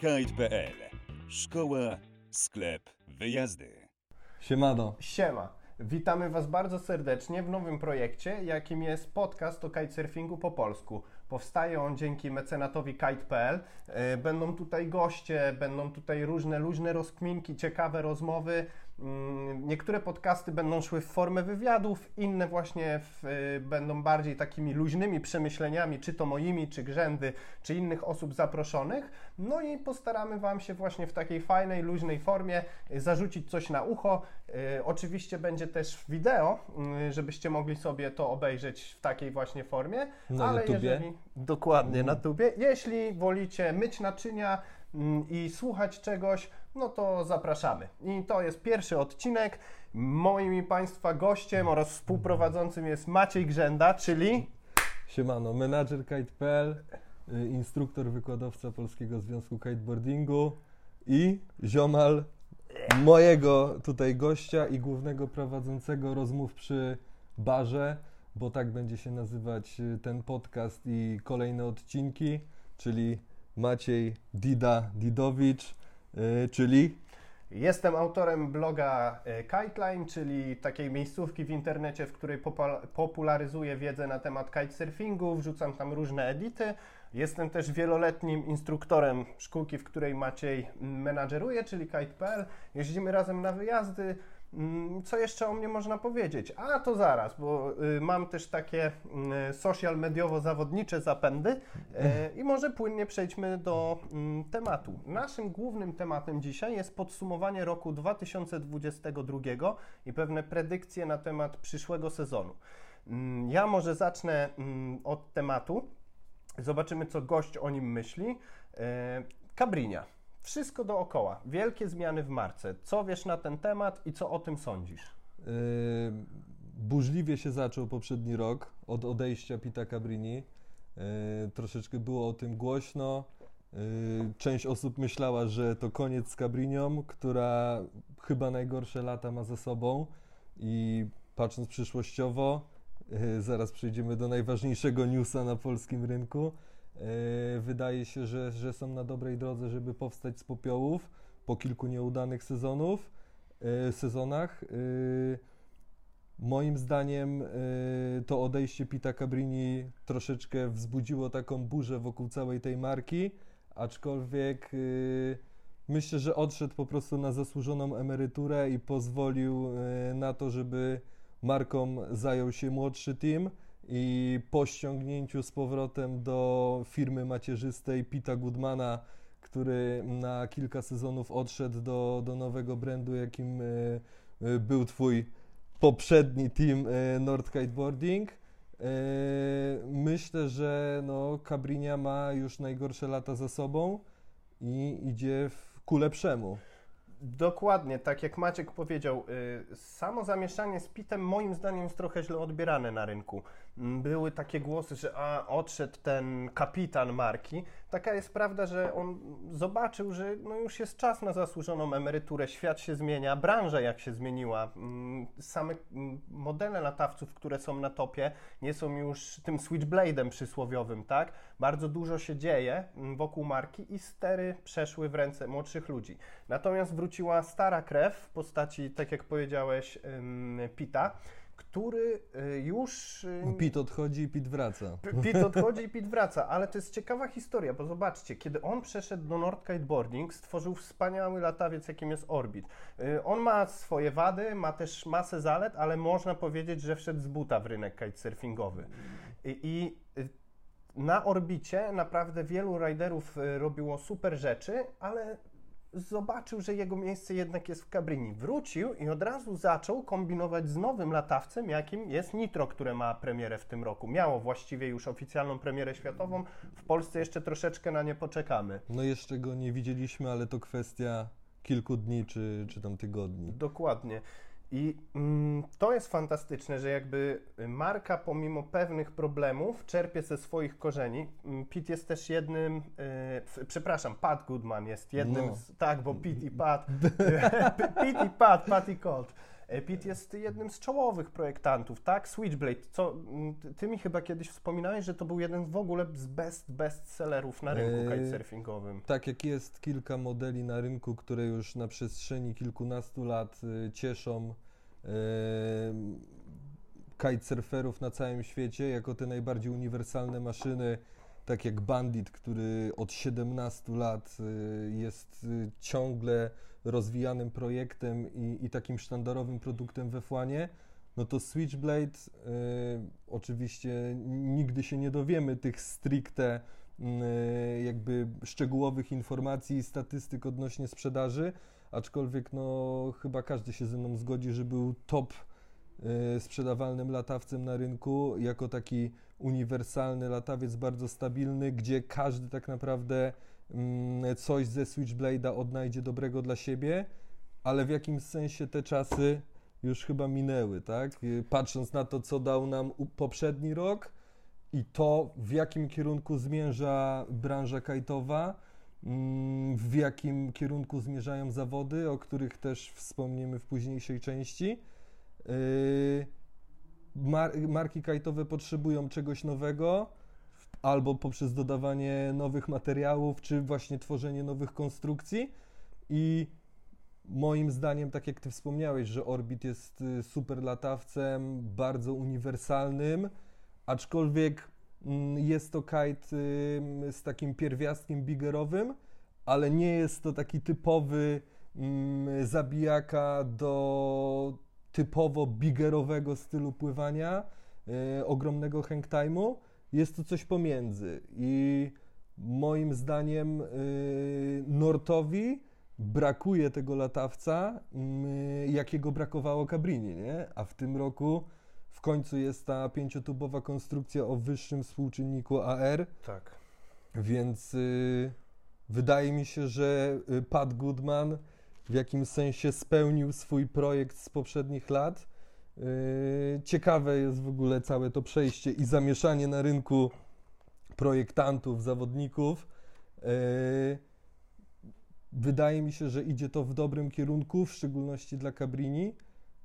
Kite.pl Szkoła, sklep, wyjazdy. Siemano. Siema. Witamy Was bardzo serdecznie w nowym projekcie, jakim jest podcast o kitesurfingu po polsku. Powstaje on dzięki mecenatowi kite.pl. E, Będą tutaj goście, będą tutaj różne luźne rozkminki, ciekawe rozmowy. Mm, Niektóre podcasty będą szły w formę wywiadów, inne właśnie w, e, będą bardziej takimi luźnymi przemyśleniami, czy to moimi, czy Grzędy, czy innych osób zaproszonych. No i postaramy Wam się właśnie w takiej fajnej, luźnej formie e, zarzucić coś na ucho. E, Oczywiście będzie też wideo, żebyście mogli sobie to obejrzeć w takiej właśnie formie. Na ale YouTubie? jeżeli Dokładnie, na tubie. Jeśli wolicie myć naczynia mm, i słuchać czegoś, no to zapraszamy. I to jest pierwszy odcinek. Moim i Państwa gościem oraz współprowadzącym jest Maciej Grzęda, czyli Siemano. Menadżer kite.pl, y, instruktor, wykładowca Polskiego Związku Kiteboardingu i ziomal mojego tutaj gościa i głównego prowadzącego rozmów przy barze, bo tak będzie się nazywać y, ten podcast i kolejne odcinki, czyli Maciej Dida Didowicz, czyli Jestem autorem bloga e, Kiteline, czyli takiej miejscówki w internecie, w której popularyzuję wiedzę na temat kitesurfingu, wrzucam tam różne edity. Jestem też wieloletnim instruktorem szkółki, w której Maciej mm, menadżeruje, czyli kite.pl. Jeździmy razem na wyjazdy. Mm, Co jeszcze o mnie można powiedzieć? A to zaraz, bo y, mam też takie mm, social mediowo-zawodnicze zapędy e, i może płynnie przejdźmy do mm, tematu. Naszym głównym tematem dzisiaj jest podsumowanie roku 2022 i pewne predykcje na temat przyszłego sezonu. Mm, Ja może zacznę od tematu. Zobaczymy, co gość o nim myśli. Cabrinia. Wszystko dookoła. Wielkie zmiany w marce. Co wiesz na ten temat i co o tym sądzisz? Yy, burzliwie się zaczął poprzedni rok od odejścia Pita Cabrini. Yy, troszeczkę było o tym głośno. Yy, część osób myślała, że to koniec z Cabrinią, która chyba najgorsze lata ma za sobą i patrząc przyszłościowo, yy, zaraz przejdziemy do najważniejszego newsa na polskim rynku. Yy, Wydaje się, że, że są na dobrej drodze, żeby powstać z popiołów po kilku nieudanych sezonów, yy, sezonach. Yy, Moim zdaniem to odejście Pita Cabrini troszeczkę wzbudziło taką burzę wokół całej tej marki, aczkolwiek myślę, że odszedł po prostu na zasłużoną emeryturę i pozwolił na to, żeby marką zajął się młodszy team i po ściągnięciu z powrotem do firmy macierzystej Pita Goodmana, który na kilka sezonów odszedł do, do nowego brandu, jakim y, y, był twój poprzedni team e, Nord Kiteboarding. E, Myślę, że no, Cabrinia ma już najgorsze lata za sobą i idzie ku lepszemu. Dokładnie, tak jak Maciek powiedział, y, samo zamieszanie z Pitem moim zdaniem jest trochę źle odbierane na rynku. Były takie głosy, że a, odszedł ten kapitan marki. Taka jest prawda, że on zobaczył, że no już jest czas na zasłużoną emeryturę, świat się zmienia, branża jak się zmieniła. Mm, Same mm, modele latawców, które są na topie, nie są już tym switchblade'em przysłowiowym, tak? Bardzo dużo się dzieje mm, wokół marki i stery przeszły w ręce młodszych ludzi. Natomiast wróciła stara krew w postaci, tak jak powiedziałeś, Pita, który y, już... y, Pit odchodzi i Pit wraca. Pit odchodzi i Pit wraca, ale to jest ciekawa historia, bo zobaczcie, kiedy on przeszedł do Nord Kiteboarding, stworzył wspaniały latawiec, jakim jest Orbit. Y, On ma swoje wady, ma też masę zalet, ale można powiedzieć, że wszedł z buta w rynek kitesurfingowy. I, i na orbicie naprawdę wielu riderów robiło super rzeczy, ale zobaczył, że jego miejsce jednak jest w Cabrini. Wrócił i od razu zaczął kombinować z nowym latawcem, jakim jest Nitro, które ma premierę w tym roku. Miało właściwie już oficjalną premierę światową. W Polsce jeszcze troszeczkę na nie poczekamy. No jeszcze go nie widzieliśmy, ale to kwestia kilku dni czy, czy tam tygodni. Dokładnie. I mm, to jest fantastyczne, że jakby marka pomimo pewnych problemów czerpie ze swoich korzeni. Mm, Pete jest też jednym, y, f- przepraszam, Pat Goodman jest jednym No. z, tak, bo Pete i Pat, Pete i Pat, Pat i Colt. E, Pete jest jednym z czołowych projektantów, tak? Switchblade, co ty- mi chyba kiedyś wspominałeś, że to był jeden w ogóle z best bestsellerów na rynku Eee, kitesurfingowym. Tak jak jest kilka modeli na rynku, które już na przestrzeni kilkunastu lat y, cieszą y, kitesurferów na całym świecie jako te najbardziej uniwersalne maszyny, tak jak Bandit, który od 17 lat y, jest ciągle rozwijanym projektem i, i takim sztandarowym produktem we Fłanie, no to Switchblade, y, oczywiście nigdy się nie dowiemy tych stricte y, jakby szczegółowych informacji i statystyk odnośnie sprzedaży, aczkolwiek no chyba każdy się ze mną zgodzi, że był top y, sprzedawalnym latawcem na rynku, jako taki uniwersalny latawiec, bardzo stabilny, gdzie każdy tak naprawdę coś ze Switchblade'a odnajdzie dobrego dla siebie, ale w jakimś sensie te czasy już chyba minęły, tak? Y, Patrząc na to, co dał nam poprzedni rok i to, w jakim kierunku zmierza branża kajtowa, mm, w jakim kierunku zmierzają zawody, o których też wspomniemy w późniejszej części. Mar marki kajtowe potrzebują czegoś nowego, albo poprzez dodawanie nowych materiałów, czy właśnie tworzenie nowych konstrukcji. I moim zdaniem, tak jak Ty wspomniałeś, że Orbit jest y, super latawcem, bardzo uniwersalnym, aczkolwiek mm, jest to kite ym, z takim pierwiastkiem bigerowym, ale nie jest to taki typowy mm, zabijaka do typowo bigerowego stylu pływania, y, ogromnego hang time'u. Jest to coś pomiędzy i moim zdaniem y, Nortowi brakuje tego latawca, mm, jakiego brakowało Cabrini, nie? A w tym roku w końcu jest ta pięciotubowa konstrukcja o wyższym współczynniku AR, Tak. więc y, wydaje mi się, że y, Pat Goodman w jakimś sensie spełnił swój projekt z poprzednich lat. Y, ciekawe jest w ogóle całe to przejście i zamieszanie na rynku projektantów, zawodników. Y, wydaje mi się, że idzie to w dobrym kierunku, w szczególności dla Cabrini.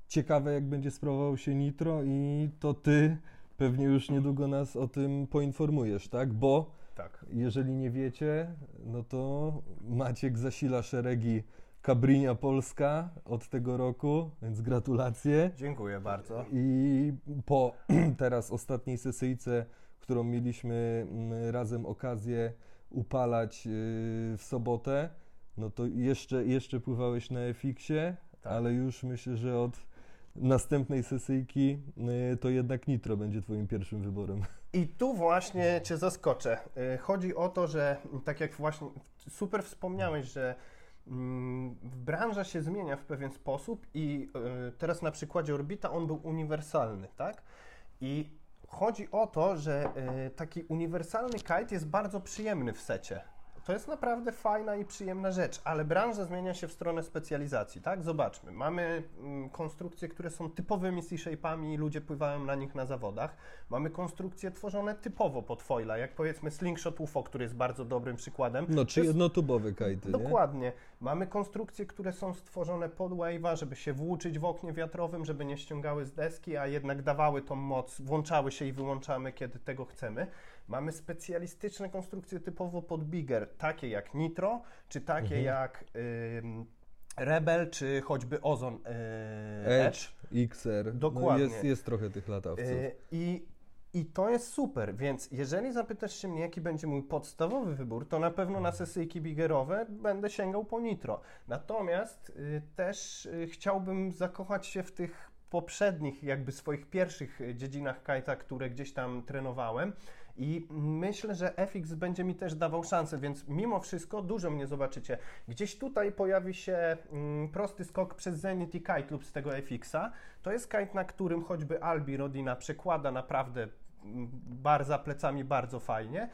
Ciekawe, jak będzie sprawował się Nitro i to ty pewnie już niedługo nas o tym poinformujesz, tak? Bo Tak. jeżeli nie wiecie, no to Maciek zasila szeregi Cabrinia Polska od tego roku, więc gratulacje. Dziękuję bardzo. I po teraz ostatniej sesyjce, którą mieliśmy mm, razem okazję upalać yy, w sobotę, no to jeszcze, jeszcze pływałeś na FX-ie, Tak. ale już myślę, że od następnej sesyjki yy, to jednak Nitro będzie twoim pierwszym wyborem. I tu właśnie Cię zaskoczę. Y, Chodzi o to, że tak jak właśnie super wspomniałeś, że branża się zmienia w pewien sposób i y, teraz na przykładzie Orbita on był uniwersalny, tak? I chodzi o to, że y, taki uniwersalny kite jest bardzo przyjemny w secie. To jest naprawdę fajna i przyjemna rzecz, ale branża zmienia się w stronę specjalizacji, tak? Zobaczmy, mamy mm, konstrukcje, które są typowymi C-shape'ami i ludzie pływają na nich na zawodach. Mamy konstrukcje tworzone typowo pod foila, jak powiedzmy Slingshot UFO, który jest bardzo dobrym przykładem. No, czy jednotubowe kajty, nie? Dokładnie. Mamy konstrukcje, które są stworzone pod wave'a, żeby się włóczyć w oknie wiatrowym, żeby nie ściągały z deski, a jednak dawały tą moc, włączały się i wyłączamy, kiedy tego chcemy. Mamy specjalistyczne konstrukcje typowo pod bigger, takie jak Nitro, czy takie Mhm. jak ym, Rebel, czy choćby Ozon yy, Edge, XR. Dokładnie. No jest, jest trochę tych latawców. Y, I, I to jest super, więc jeżeli zapytasz się mnie, jaki będzie mój podstawowy wybór, to na pewno na sesyjki bigerowe będę sięgał po nitro. Natomiast y, też y, chciałbym zakochać się w tych poprzednich, jakby swoich pierwszych y, dziedzinach kajta, które gdzieś tam trenowałem. I myślę, że FX będzie mi też dawał szansę, więc mimo wszystko dużo mnie zobaczycie. Gdzieś tutaj pojawi się mm, prosty skok przez Zenith i Kite lub z tego FX-a. To jest kite, na którym choćby Albi Rodina przekłada naprawdę mm, bar za plecami bardzo fajnie,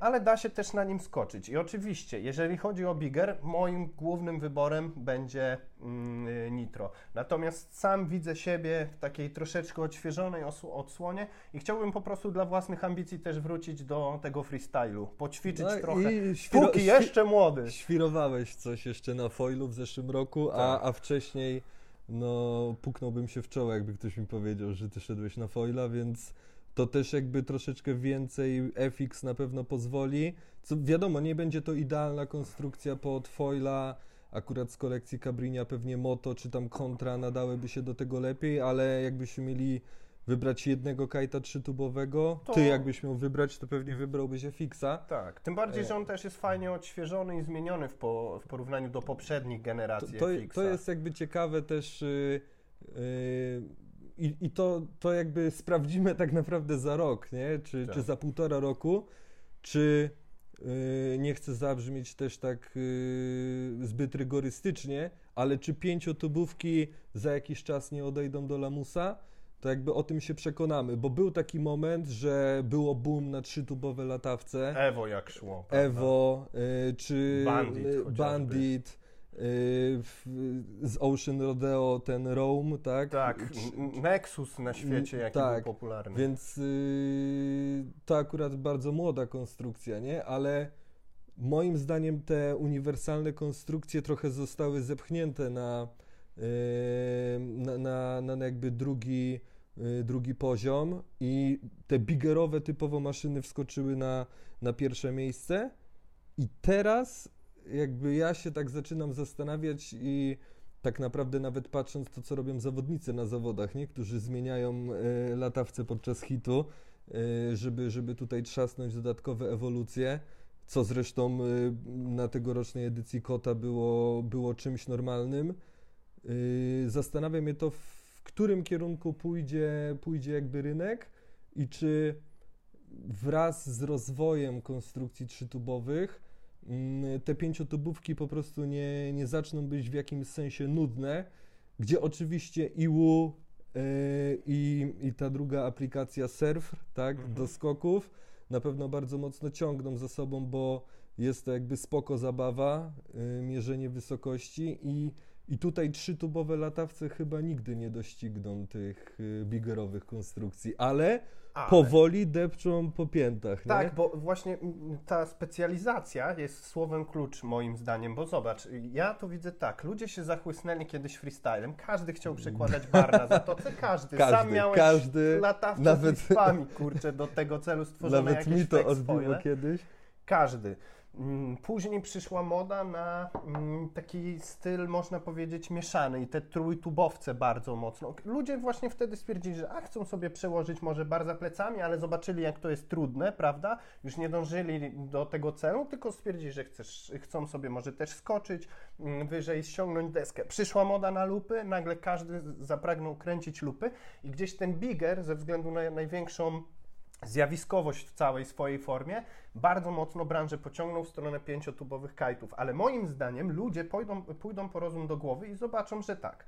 ale da się też na nim skoczyć. I oczywiście, jeżeli chodzi o bigger, moim głównym wyborem będzie mm, y, Nitro. Natomiast sam widzę siebie w takiej troszeczkę odświeżonej odsłonie i chciałbym po prostu dla własnych ambicji też wrócić do tego freestylu, poćwiczyć No trochę. i świro- Póki jeszcze młody. Świrowałeś coś jeszcze na foilu w zeszłym roku, a, Tak. a wcześniej no puknąłbym się w czoło, jakby ktoś mi powiedział, że ty szedłeś na foila, więc to też jakby troszeczkę więcej FX na pewno pozwoli. Co wiadomo, nie będzie to idealna konstrukcja pod foila, akurat z kolekcji Cabrinia pewnie Moto czy tam Contra nadałyby się do tego lepiej, ale jakbyśmy mieli wybrać jednego kajta trzytubowego, To- ty jakbyś miał wybrać, to pewnie wybrałbyś FX-a. Tak, tym bardziej, E. że on też jest fajnie odświeżony i zmieniony w, po, w porównaniu do poprzednich To, generacji to, FX-a. to jest jakby ciekawe też y, y, i, i to, to jakby sprawdzimy tak naprawdę za rok, nie? Czy, Tak. czy za półtora roku, czy y, nie chcę zabrzmieć też tak y, zbyt rygorystycznie, ale czy pięciotubówki za jakiś czas nie odejdą do lamusa? To jakby o tym się przekonamy, bo był taki moment, że było boom na trzytubowe latawce. Ewo jak szło. prawda? Evo, y, czy Bandit chociażby. Bandit, z Ocean Rodeo ten Rome, tak? Tak, Nexus na świecie, jaki tak, był popularny. Więc y, to akurat bardzo młoda konstrukcja, nie? Ale moim zdaniem te uniwersalne konstrukcje trochę zostały zepchnięte na, y, na, na, na jakby drugi, y, drugi poziom i te bigerowe typowo maszyny wskoczyły na, na pierwsze miejsce i teraz jakby ja się tak zaczynam zastanawiać i tak naprawdę nawet patrząc to, co robią zawodnicy na zawodach, nie? którzy zmieniają e, latawce podczas hitu, e, żeby, żeby tutaj trzasnąć dodatkowe ewolucje, co zresztą e, na tegorocznej edycji Kota było, było czymś normalnym. Zastanawia mnie to, w którym kierunku pójdzie, pójdzie jakby rynek i czy wraz z rozwojem konstrukcji trzytubowych te pięciotubówki po prostu nie, nie zaczną być w jakimś sensie nudne, gdzie oczywiście IWU yy, i, i ta druga aplikacja Surf, tak, Mhm. do skoków, na pewno bardzo mocno ciągną za sobą, bo jest to jakby spoko zabawa, yy, mierzenie wysokości i, i tutaj trzytubowe latawce chyba nigdy nie dościgną tych yy, bigerowych konstrukcji, ale Ale- powoli depczą po piętach, nie? Tak, bo właśnie ta specjalizacja jest słowem klucz moim zdaniem, bo zobacz, ja to widzę tak, ludzie się zachłysnęli kiedyś freestylem, każdy chciał przekładać bar na zatoce, każdy, sam Każdy, miałeś każdy, latawce nawet- z kurczę, do tego celu stworzone Nawet jakieś mi to odbiło kiedyś. Każdy. Mm, Później przyszła moda na mm, taki styl, można powiedzieć, mieszany i te trójtubowce bardzo mocno. Ludzie właśnie wtedy stwierdzili, że a, chcą sobie przełożyć może bar za plecami, ale zobaczyli, jak to jest trudne, prawda? Już nie dążyli do tego celu, tylko stwierdzili, że chcesz, chcą sobie może też skoczyć mm, wyżej, ściągnąć deskę. Przyszła moda na lupy, nagle każdy zapragnął kręcić lupy i gdzieś ten bigger, ze względu na największą zjawiskowość w całej swojej formie, bardzo mocno branżę pociągnął w stronę pięciotubowych kajtów. Ale moim zdaniem ludzie pójdą, pójdą po rozum do głowy i zobaczą, że tak.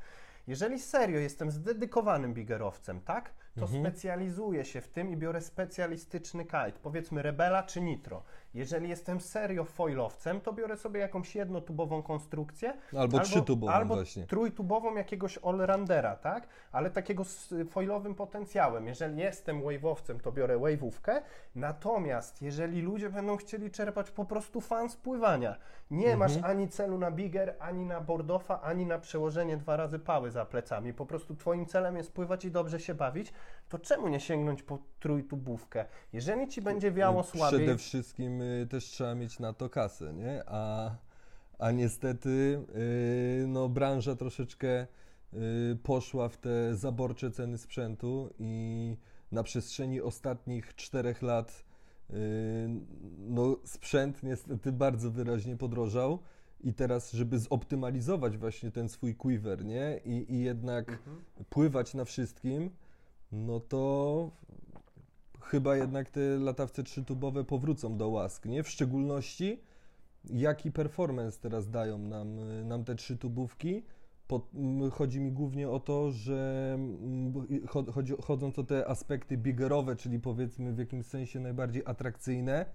Jeżeli serio jestem zdedykowanym bigerowcem, tak, to specjalizuję się w tym i biorę specjalistyczny kite, powiedzmy Rebela czy Nitro. Jeżeli jestem serio foilowcem, to biorę sobie jakąś jednotubową konstrukcję. Albo trzytubową albo właśnie. trójtubową jakiegoś allroundera, tak? Ale takiego z foilowym potencjałem. Jeżeli jestem wave'owcem, to biorę wave'ówkę. Natomiast jeżeli ludzie będą chcieli czerpać po prostu fan z pływania, nie masz ani celu na bigger, ani na boardoffa, ani na przełożenie dwa razy pały za plecami. Po prostu twoim celem jest pływać i dobrze się bawić, to czemu nie sięgnąć po trójtubówkę? Jeżeli ci będzie wiało słabiej... Przede wszystkim y, też trzeba mieć na to kasę, nie? A, a niestety y, no, branża troszeczkę y, poszła w te zaborcze ceny sprzętu i na przestrzeni ostatnich czterech lat no, sprzęt niestety bardzo wyraźnie podrożał. I teraz, żeby zoptymalizować właśnie ten swój quiver, nie? I, i jednak Mhm. pływać na wszystkim, no to chyba jednak te latawce trzytubowe powrócą do łask, nie? W szczególności jaki performance teraz dają nam, nam te trzytubówki. Po, chodzi mi głównie o to, że chodzi, chodząc o te aspekty biggerowe, czyli powiedzmy w jakimś sensie najbardziej atrakcyjne,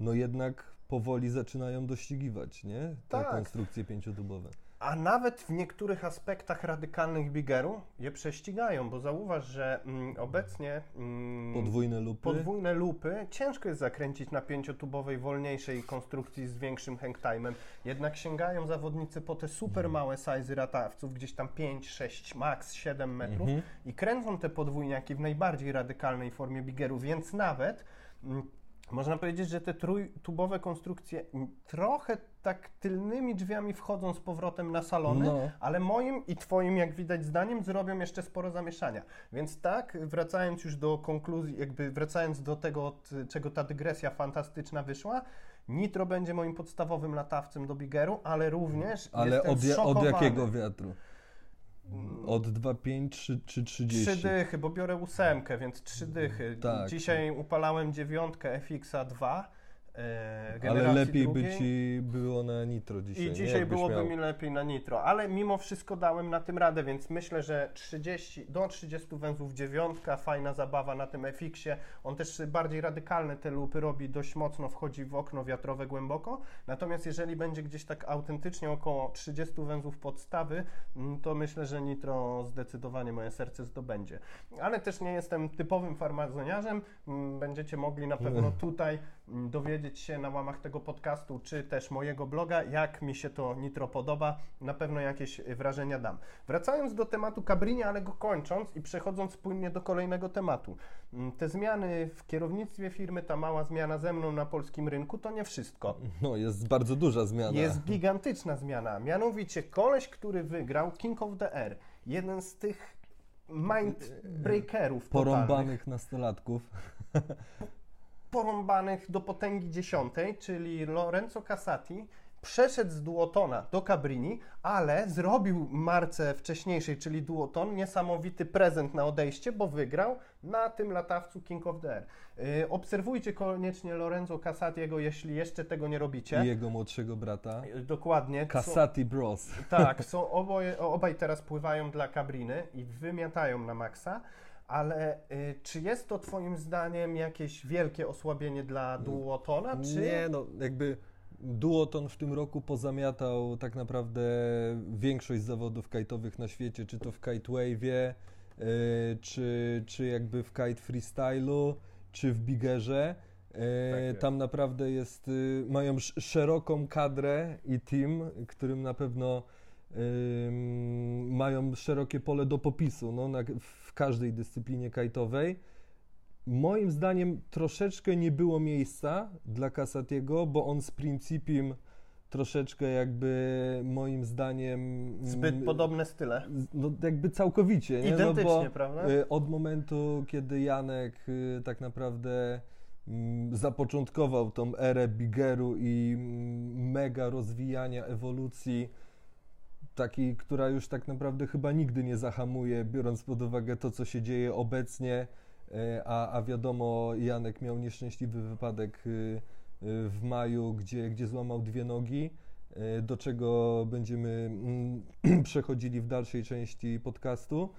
no jednak powoli zaczynają dościgiwać, nie? Te Tak. konstrukcje pięciotubowe. A nawet w niektórych aspektach radykalnych bigeru je prześcigają, bo zauważ, że mm, obecnie mm, Podwójne lupy. podwójne lupy ciężko jest zakręcić na pięciotubowej, wolniejszej konstrukcji z większym hangtime'em. Jednak sięgają zawodnicy po te super małe sizy ratawców, gdzieś tam 5, 6, max 7 metrów Mhm. i kręcą te podwójniaki w najbardziej radykalnej formie bigeru, więc nawet mm, można powiedzieć, że te trójtubowe konstrukcje trochę tak tylnymi drzwiami wchodzą z powrotem na salony, No. ale moim i twoim, jak widać, zdaniem zrobią jeszcze sporo zamieszania. Więc tak, wracając już do konkluzji, jakby wracając do tego, od czego ta dygresja fantastyczna wyszła, Nitro będzie moim podstawowym latawcem do Bigeru, ale również Ale od, od jakiego wiatru? Od 2,5 czy, czy 30? Trzy dychy, bo biorę ósemkę, więc trzy dychy. Tak. Dzisiaj upalałem dziewiątkę FX-a 2. E, Ale lepiej by drugiej. ci było na nitro dzisiaj. I nie? dzisiaj Jakbyś byłoby miał. mi lepiej na nitro, ale mimo wszystko dałem na tym radę, więc myślę, że 30, do 30 węzłów dziewiątka, fajna zabawa na tym FX-ie. On też bardziej radykalne te lupy robi, dość mocno wchodzi w okno wiatrowe głęboko. Natomiast jeżeli będzie gdzieś tak autentycznie około 30 węzłów podstawy, mm, to myślę, że nitro zdecydowanie moje serce zdobędzie. Ale też nie jestem typowym farmazoniarzem. Mm, Będziecie mogli na pewno tutaj dowiedzieć się na łamach tego podcastu, czy też mojego bloga, jak mi się to nitro podoba. Na pewno jakieś y, wrażenia dam. Wracając do tematu Cabrini, ale go kończąc i przechodząc płynnie do kolejnego tematu. Mm, Te zmiany w kierownictwie firmy, ta mała zmiana ze mną na polskim rynku, to nie wszystko. No, jest bardzo duża zmiana. Jest gigantyczna zmiana. Mianowicie koleś, który wygrał King of the Air. Jeden z tych mindbreakerów totalnych, Porąbanych nastolatków. porąbanych do potęgi dziesiątej, czyli Lorenzo Casati przeszedł z duotona do Cabrini, ale zrobił marce wcześniejszej, czyli duoton, niesamowity prezent na odejście, bo wygrał na tym latawcu King of the Air. Yy, obserwujcie koniecznie Lorenzo Casatiego, jeśli jeszcze tego nie robicie. I jego młodszego brata. Yy, Dokładnie. Casati Bros. Tak, są oboje, obaj teraz pływają dla Cabriny i wymiatają na maksa, ale y, czy jest to Twoim zdaniem jakieś wielkie osłabienie dla duotona, czy... Nie, no jakby duoton w tym roku pozamiatał tak naprawdę większość zawodów kajtowych na świecie, czy to w kite wave'ie, yy, czy, czy jakby w kite freestylu, czy w bigerze. Yy, jest. tam naprawdę jest, yy, mają sz- szeroką kadrę i team, którym na pewno mają szerokie pole do popisu no, na, w każdej dyscyplinie kajtowej. Moim zdaniem troszeczkę nie było miejsca dla Casatiego, bo on z Principim troszeczkę jakby moim zdaniem... Zbyt mm, podobne style. No jakby całkowicie, nie? Identycznie, no bo, prawda? y, Od momentu, kiedy Janek y, tak naprawdę mm, zapoczątkował tą erę bigeru i mm, mega rozwijania ewolucji, takiej, która już tak naprawdę chyba nigdy nie zahamuje, biorąc pod uwagę to, co się dzieje obecnie, y, a, a wiadomo, Janek miał nieszczęśliwy wypadek y, y, w maju, gdzie, gdzie złamał dwie nogi, do czego będziemy mm, przechodzili w dalszej części podcastu.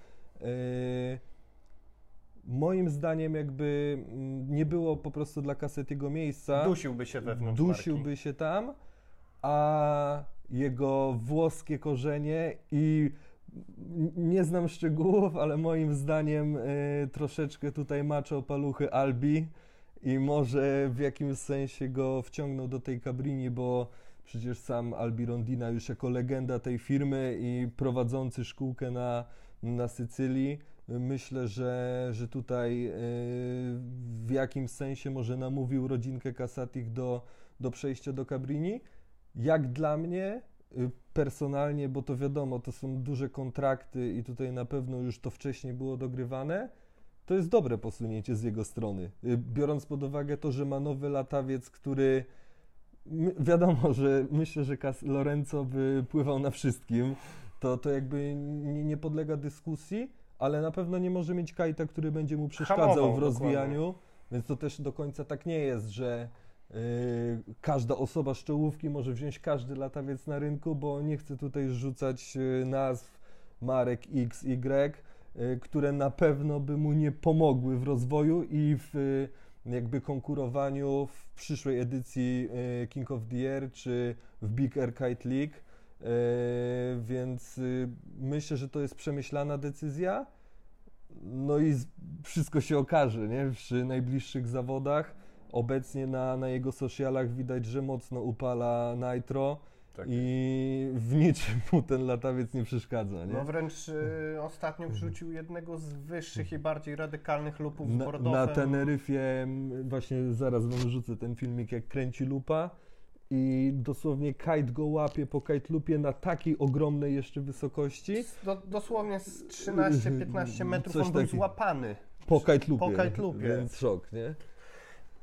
Moim zdaniem jakby mm, nie było po prostu dla Kasetiego miejsca. Dusiłby się wewnątrz Dusiłby marki. się tam, a jego włoskie korzenie i nie znam szczegółów, ale moim zdaniem y, troszeczkę tutaj maczał paluchy Albi i może w jakimś sensie go wciągnął do tej Cabrini, bo przecież sam Albi Rondina już jako legenda tej firmy i prowadzący szkółkę na, na Sycylii, myślę, że, że tutaj y, w jakimś sensie może namówił rodzinkę Casatich do, do przejścia do Cabrini. Jak dla mnie, y, personalnie, bo to wiadomo, to są duże kontrakty i tutaj na pewno już to wcześniej było dogrywane, to jest dobre posunięcie z jego strony. Y, Biorąc pod uwagę to, że ma nowy latawiec, który wiadomo, że myślę, że Cas Lorenzo by pływał na wszystkim, to, to jakby nie, nie podlega dyskusji, ale na pewno nie może mieć kajta, który będzie mu przeszkadzał Hamował, w rozwijaniu, więc to też do końca tak nie jest, że każda osoba z czołówki może wziąć każdy latawiec na rynku, bo nie chcę tutaj rzucać y, nazw marek X, Y, y, które na pewno by mu nie pomogły w rozwoju i w jakby konkurowaniu w przyszłej edycji King of the Air czy w Big Air Kite League. więc myślę, że to jest przemyślana decyzja. No i wszystko się okaże, nie? Przy najbliższych zawodach. Obecnie na, na jego socialach widać, że mocno upala Nitro Tak. i w niczym mu ten latawiec nie przeszkadza, nie? No wręcz y, ostatnio wrzucił jednego z wyższych i bardziej radykalnych lupów z Na, Bordofem. na Teneryfie, właśnie zaraz wam wrzucę ten filmik, jak kręci lupa i dosłownie kite go łapie po kite lupie na takiej ogromnej jeszcze wysokości Do, dosłownie z 13-15 metrów Coś on był takiego. złapany. po kite lupie, Po kite loopie. więc szok, nie?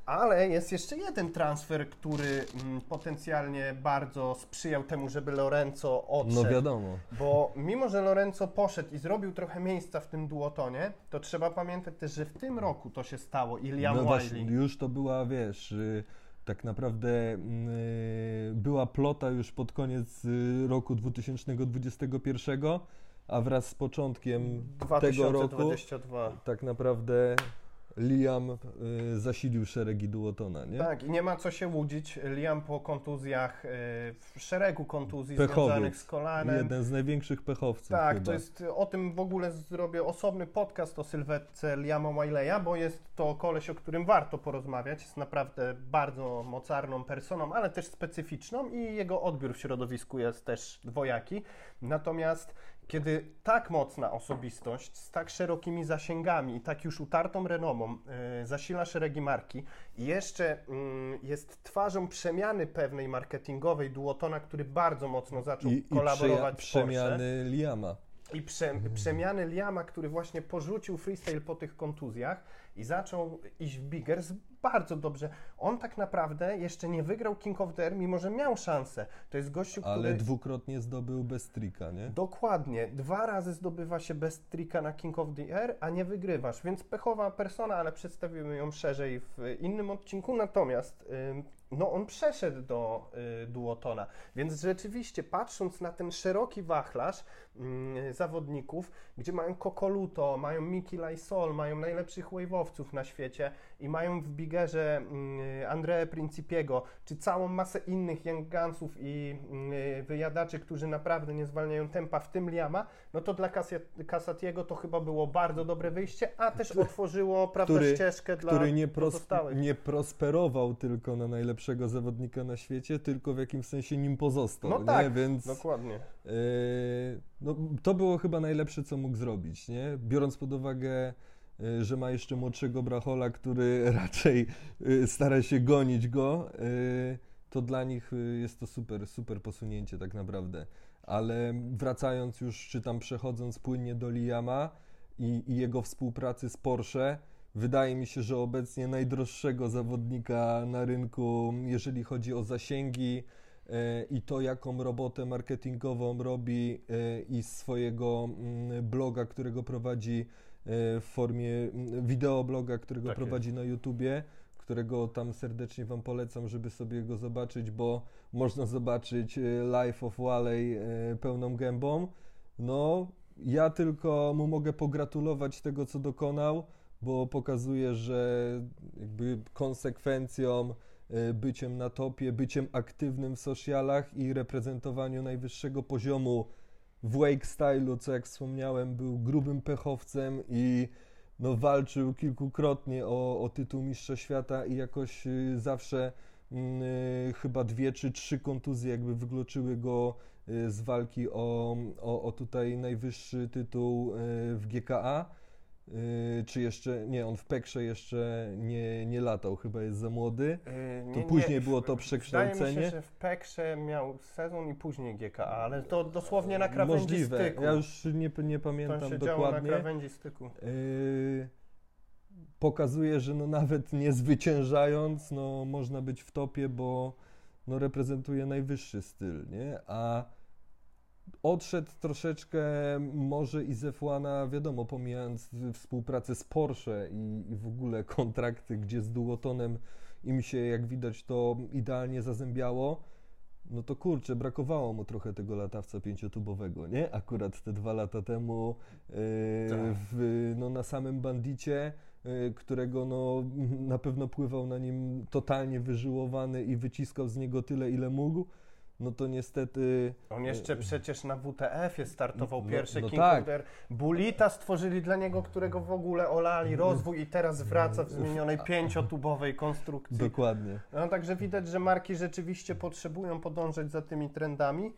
Ale jest jeszcze jeden transfer, który mm, potencjalnie bardzo sprzyjał temu, żeby Lorenzo odszedł. No wiadomo. Bo mimo, że Lorenzo poszedł i zrobił trochę miejsca w tym duotonie, to trzeba pamiętać też, że w tym roku to się stało i Liam no właśnie, już to była, wiesz, y, tak naprawdę y, była plota już pod koniec y, roku 2021, a wraz z początkiem tego roku 2022. tak naprawdę Liam y, zasilił szeregi duotona, nie? Tak, i nie ma co się łudzić. Liam po kontuzjach, y, w szeregu kontuzji Pechowiec. związanych z kolanem. Jeden z największych pechowców Tak, chyba. to jest o tym w ogóle zrobię osobny podcast o sylwetce Liama Wileya, bo jest to koleś, o którym warto porozmawiać. Jest naprawdę bardzo mocarną personą, ale też specyficzną i jego odbiór w środowisku jest też dwojaki. Natomiast kiedy tak mocna osobistość z tak szerokimi zasięgami i tak już utartą renomą yy, zasila szeregi marki i jeszcze mm, jest twarzą przemiany pewnej marketingowej duotona, który bardzo mocno zaczął I, i kolaborować przeja- z Porsche. przemiany Liama. I prze, przemiany Liama, który właśnie porzucił freestyle po tych kontuzjach i zaczął iść w biggers bardzo dobrze. On tak naprawdę jeszcze nie wygrał King of the Air, mimo że miał szansę. To jest gościu, Ale który... dwukrotnie zdobył bez trika, nie? Dokładnie. Dwa razy zdobywa się bez trika na King of the Air, a nie wygrywasz. Więc pechowa persona, ale przedstawimy ją szerzej w innym odcinku. Natomiast ym, no, on przeszedł do y, duotona. Więc rzeczywiście, patrząc na ten szeroki wachlarz ym, zawodników, gdzie mają Kokoluto, mają Miki Lysol, mają najlepszych wave'owców na świecie i mają w Bigerze y, Andrea Principiego, czy całą masę innych Young Gunsów i y, wyjadaczy, którzy naprawdę nie zwalniają tempa, w tym Liama, no to dla Kasatiego to chyba było bardzo dobre wyjście, a też otworzyło prawda, Który- ścieżkę dla Który nie, pros- nie prosperował tylko na najlepszego zawodnika na świecie, tylko w jakimś sensie nim pozostał, No nie? tak, Więc Dokładnie. Yy, no, to było chyba najlepsze, co mógł zrobić, nie? Biorąc pod uwagę, yy, że ma jeszcze młodszego brachola, który raczej yy, stara się gonić go, to dla nich jest to super, super posunięcie tak naprawdę. Ale wracając już, czy tam przechodząc płynnie do Liama i, i jego współpracy z Porsche, wydaje mi się, że obecnie najdroższego zawodnika na rynku, jeżeli chodzi o zasięgi, e, i to, jaką robotę marketingową robi e, i swojego mm, bloga, którego prowadzi e, w formie mm, wideobloga, którego Tak prowadzi na YouTubie, którego tam serdecznie Wam polecam, żeby sobie go zobaczyć, bo można zobaczyć Life of Wally e, pełną gębą. No, ja tylko mu mogę pogratulować tego, co dokonał, bo pokazuje, że jakby konsekwencją e, byciem na topie, byciem aktywnym w socialach i reprezentowaniu najwyższego poziomu w wake stylu, co jak wspomniałem, był grubym pechowcem i no, walczył kilkukrotnie o, o tytuł mistrza świata i jakoś y, zawsze mm, y, chyba dwie czy trzy kontuzje jakby wykluczyły go y, z walki o, o, o tutaj najwyższy tytuł y, w GKA. Y, Czy jeszcze, nie, on w Pekrze jeszcze nie, nie latał, chyba jest za młody. Yy, To nie, później w- było to Wydaje mi przekształcenie. się, że w Pekrze miał sezon i później GKA, ale to dosłownie na krawędzi Możliwe, styku. ja już nie, nie to pamiętam się działo na dokładnie. krawędzi styku. Yy, pokazuje, że no nawet nie zwyciężając, no można być w topie, bo no reprezentuje najwyższy styl, nie? A odszedł troszeczkę może i z F1, wiadomo, pomijając współpracę z Porsche i, i w ogóle kontrakty, gdzie z Duotonem im się, jak widać, to idealnie zazębiało, no to kurczę, brakowało mu trochę tego latawca pięciotubowego, nie? Akurat te dwa lata temu yy, w, no, na samym bandicie, yy, którego no, na pewno pływał na nim totalnie wyżyłowany i wyciskał z niego tyle, ile mógł. No to niestety... On jeszcze przecież na WTF-ie startował No- pierwszy no King tak. Bulita stworzyli dla niego, którego w ogóle olali rozwój i teraz wraca w zmienionej pięciotubowej konstrukcji. Dokładnie. No, także widać, że marki rzeczywiście potrzebują podążać za tymi trendami.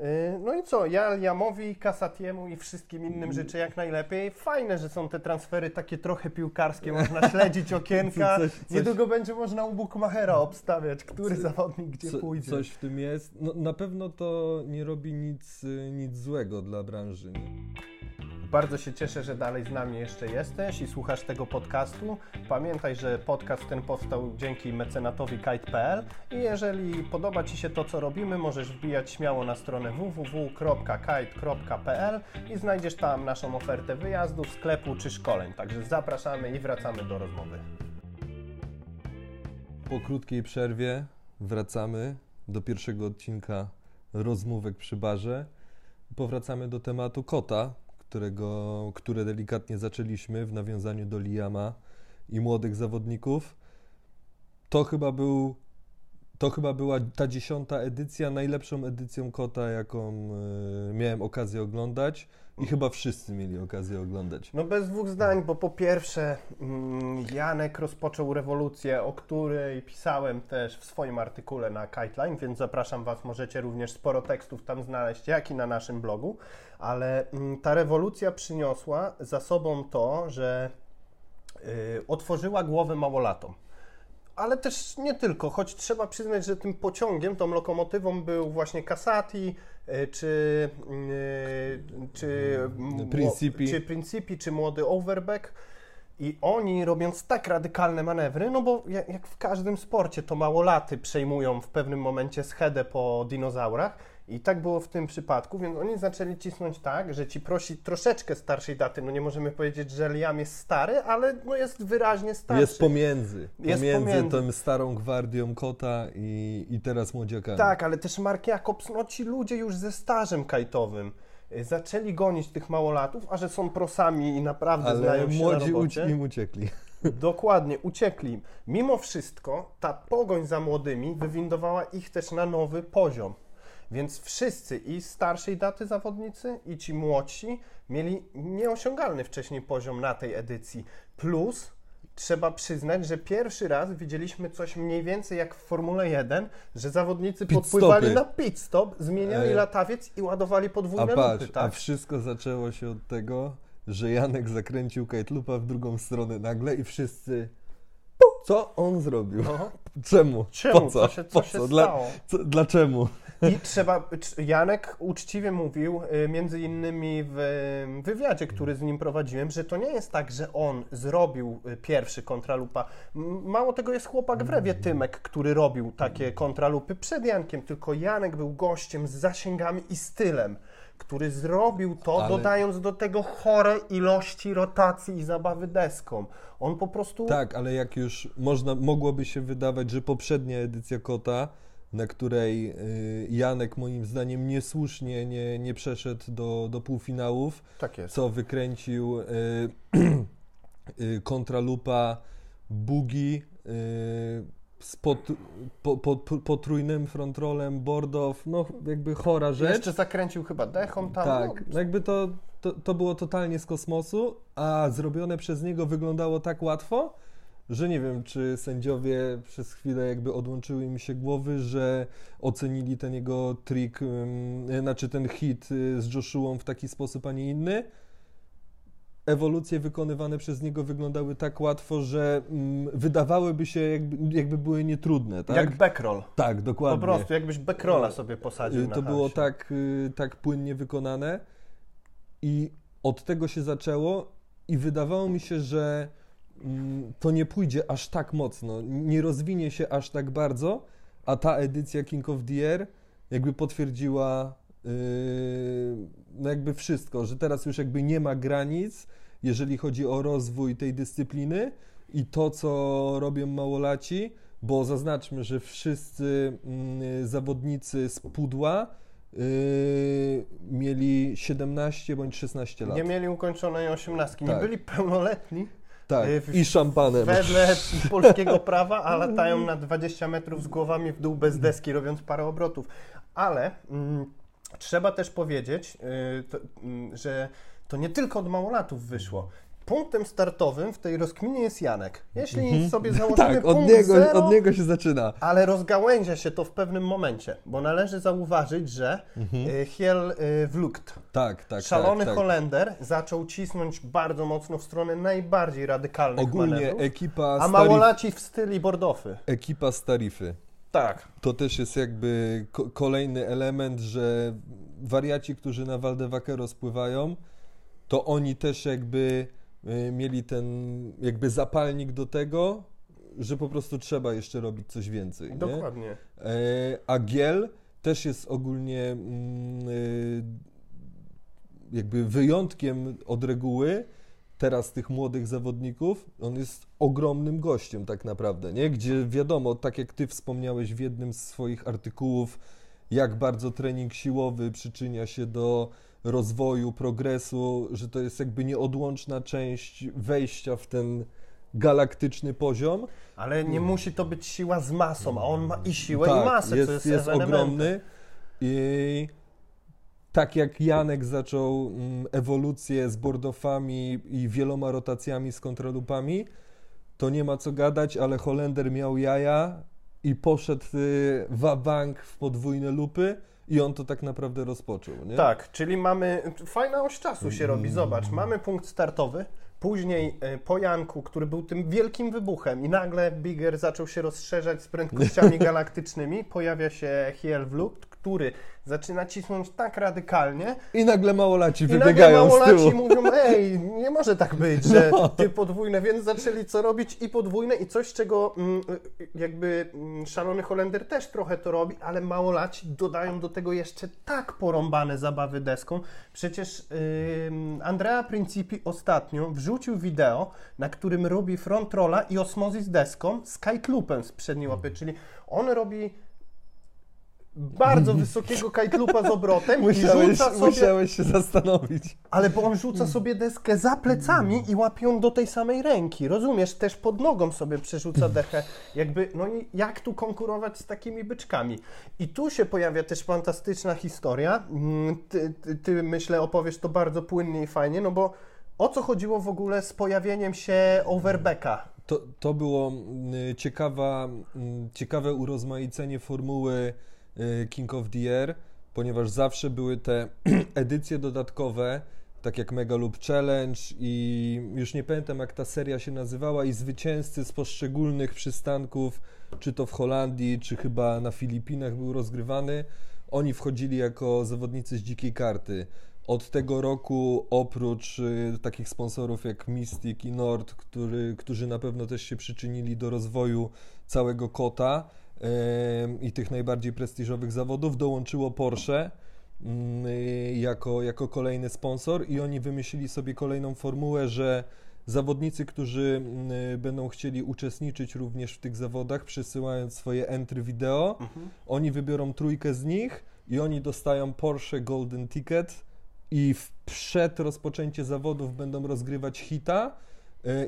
Yy, No i co, ja Jamowi, Kasatiemu i wszystkim innym życzę jak najlepiej. Fajne, że są te transfery takie trochę piłkarskie, można śledzić okienka. Coś- coś- Niedługo będzie można u Bookmachera obstawiać, który zawodnik gdzie Co, pójdzie. coś w tym jest. No, na pewno to nie robi nic, y, nic złego dla branży. Nie? Bardzo się cieszę, że dalej z nami jeszcze jesteś i słuchasz tego podcastu. Pamiętaj, że podcast ten powstał dzięki mecenatowi kite.pl i jeżeli podoba Ci się to, co robimy, możesz wbijać śmiało na stronę www.kite.pl i znajdziesz tam naszą ofertę wyjazdów, sklepu czy szkoleń. Także zapraszamy i wracamy do rozmowy. Po krótkiej przerwie wracamy do pierwszego odcinka rozmówek przy barze. Powracamy do tematu kota, którego, które delikatnie zaczęliśmy w nawiązaniu do Liama i młodych zawodników. To chyba był to chyba była ta dziesiąta edycja, najlepszą edycją kota, jaką e, miałem okazję oglądać i chyba wszyscy mieli okazję oglądać. No bez dwóch zdań, bo po pierwsze mm, Janek rozpoczął rewolucję, o której pisałem też w swoim artykule na Kiteline, więc zapraszam Was, możecie również sporo tekstów tam znaleźć, jak i na naszym blogu, ale mm, ta rewolucja przyniosła za sobą to, że y, otworzyła głowę małolatom. Ale też nie tylko, choć trzeba przyznać, że tym pociągiem, tą lokomotywą był właśnie Casati, y, czy, y, czy, mło- Principi. czy Principi, czy młody Overbeck. I oni robiąc tak radykalne manewry, no bo jak, jak w każdym sporcie, to małolaty przejmują w pewnym momencie schedę po dinozaurach. I tak było w tym przypadku, więc oni zaczęli cisnąć tak, że ci prosi troszeczkę starszej daty. No nie możemy powiedzieć, że Liam jest stary, ale no jest wyraźnie starszy. Jest pomiędzy. Jest pomiędzy, pomiędzy. tą starą gwardią kota i, i teraz młodziakami. Tak, ale też Mark Jacobs, no ci ludzie już ze stażem kajtowym y, zaczęli gonić tych małolatów, a że są prosami i naprawdę Ale znają się młodzi na robocie. im uciekli. Dokładnie, uciekli. Mimo wszystko ta pogoń za młodymi wywindowała ich też na nowy poziom. Więc wszyscy i starszej daty zawodnicy, i ci młodsi mieli nieosiągalny wcześniej poziom na tej edycji. Plus trzeba przyznać, że pierwszy raz widzieliśmy coś mniej więcej jak w Formule 1, że zawodnicy Pit podpływali stopy. na pit stop, zmieniali E, latawiec i ładowali A podwójne patrz, lupy, a tak? wszystko zaczęło się od tego, że Janek zakręcił Kate Loopa w drugą stronę nagle i wszyscy... Co on zrobił? No. Czemu? Czemu? Po co? Co się, co po co? Dla, co, dlaczemu? I trzeba, Janek uczciwie mówił, y, między innymi w y, wywiadzie, który z nim prowadziłem, że to nie jest tak, że on zrobił y, pierwszy kontralupa. Mało tego jest chłopak w rewie Tymek, który robił takie kontralupy przed Jankiem, tylko Janek był gościem z zasięgami i stylem, który zrobił to, Ale- dodając do tego chore ilości rotacji i zabawy deską. On po prostu... Tak, ale jak już można, mogłoby się wydawać, że poprzednia edycja Kota, na której y, Janek moim zdaniem niesłusznie nie, nie przeszedł do, do półfinałów, tak jest. co wykręcił y, y, kontralupa Bugi z pot, po, po, potrójnym frontrolem Bordow, no jakby chora rzecz. Jeszcze zakręcił chyba dechą tam. Tak, no, no jakby to, to, to było totalnie z kosmosu, a zrobione przez niego wyglądało tak łatwo, że nie wiem, czy sędziowie przez chwilę jakby odłączyły im się głowy, że ocenili ten jego trik, znaczy ten hit y, z Joshuą w taki sposób, a nie inny. Ewolucje wykonywane przez niego wyglądały tak łatwo, że wydawałyby się jakby, jakby były nietrudne, tak? Jak backroll. Tak, dokładnie. Po prostu, jakbyś backrolla sobie posadził Y, To było tak, y, tak płynnie wykonane i od tego się zaczęło i wydawało mi się, że to nie pójdzie aż tak mocno, nie rozwinie się aż tak bardzo, a ta edycja King of the Air jakby potwierdziła yy, no jakby wszystko, że teraz już jakby nie ma granic, jeżeli chodzi o rozwój tej dyscypliny i to, co robią małolaci, bo zaznaczmy, że wszyscy mm, zawodnicy z pudła yy, mieli 17 bądź 16 lat. Nie mieli ukończonej osiemnastki, nie Tak. byli pełnoletni. Tak, y, w- i szampanem. Wedle polskiego prawa, a latają na 20 metrów z głowami w dół bez deski, robiąc parę obrotów. Ale mm, trzeba też powiedzieć, y, to, mm, że to nie tylko od małolatów wyszło. Punktem startowym w tej rozkminie jest Janek. Jeśli sobie założymy Tak, od punkt niego, zero, od niego się zaczyna. ale rozgałęzia się to w pewnym momencie, bo należy zauważyć, że y, Hiel y, Vlucht, Tak, tak. szalony tak, tak. Holender, zaczął cisnąć bardzo mocno w stronę najbardziej radykalnych Ogólnie manewrów, ekipa, a małolaci w styli bordofy. ekipa Starify. Tak. To też jest jakby ko- kolejny element, że wariaci, którzy na Waldewakero spływają, to oni też jakby mieli ten jakby zapalnik do tego, że po prostu trzeba jeszcze robić coś więcej. Nie? Dokładnie. E, A Giel też jest ogólnie mm, y, jakby wyjątkiem od reguły teraz tych młodych zawodników. On jest ogromnym gościem tak naprawdę, nie? Gdzie wiadomo, tak jak ty wspomniałeś w jednym z swoich artykułów, jak bardzo trening siłowy przyczynia się do rozwoju, progresu, że to jest jakby nieodłączna część wejścia w ten galaktyczny poziom. Ale nie musi to być siła z masą, a on ma i siłę, tak, i masę, jest, co jest, jest ogromny. I tak jak Janek zaczął mm, ewolucję z bordofami i wieloma rotacjami z kontralupami, to nie ma co gadać, ale Holender miał jaja i poszedł y, wabank w podwójne lupy i on to tak naprawdę rozpoczął, nie? Tak, czyli mamy, fajna oś czasu się robi, zobacz, mamy punkt startowy, później e, po Janku, który był tym wielkim wybuchem i nagle Bigger zaczął się rozszerzać z prędkościami galaktycznymi, pojawia się Hiel który zaczyna cisnąć tak radykalnie I nagle małolaci i nagle wybiegają z małolaci mówią, ej, nie może tak być, że No. ty podwójne, więc zaczęli co robić i podwójne i coś, czego mm, jakby mm, szalony Holender też trochę to robi, ale małolaci dodają do tego jeszcze tak porąbane zabawy deską. Przecież ym, Andrea Principi ostatnio wrzucił wideo, na którym robi front rolla i osmozis deską z kite loopem z przedniej łapy, czyli on robi bardzo wysokiego loopa z obrotem i Musiałeś, rzuca sobie musiałeś się zastanowić. ale bo on rzuca sobie deskę za plecami i łapie ją do tej samej ręki, rozumiesz? Też pod nogą sobie przerzuca dechę. Jakby, no i jak tu konkurować z takimi byczkami? I tu się pojawia też fantastyczna historia. Mm, Ty, ty, ty myślę, opowiesz to bardzo płynnie i fajnie, no bo o co chodziło w ogóle z pojawieniem się overbacka? To, to było mm, ciekawa, mm, ciekawe urozmaicenie formuły King of the Air, ponieważ zawsze były te edycje dodatkowe, tak jak Mega Loop Challenge i już nie pamiętam jak ta seria się nazywała i zwycięzcy z poszczególnych przystanków, czy to w Holandii, czy chyba na Filipinach był rozgrywany, oni wchodzili jako zawodnicy z dzikiej karty. Od tego roku, oprócz y, takich sponsorów jak Mystic i Nord, który, którzy na pewno też się przyczynili do rozwoju całego kota i tych najbardziej prestiżowych zawodów, dołączyło Porsche mm, y, jako, jako kolejny sponsor i oni wymyślili sobie kolejną formułę, że zawodnicy, którzy mm, y, będą chcieli uczestniczyć również w tych zawodach, przysyłając swoje entry wideo, oni wybiorą trójkę z nich i oni dostają Porsche Golden Ticket i przed rozpoczęcie zawodów będą rozgrywać hita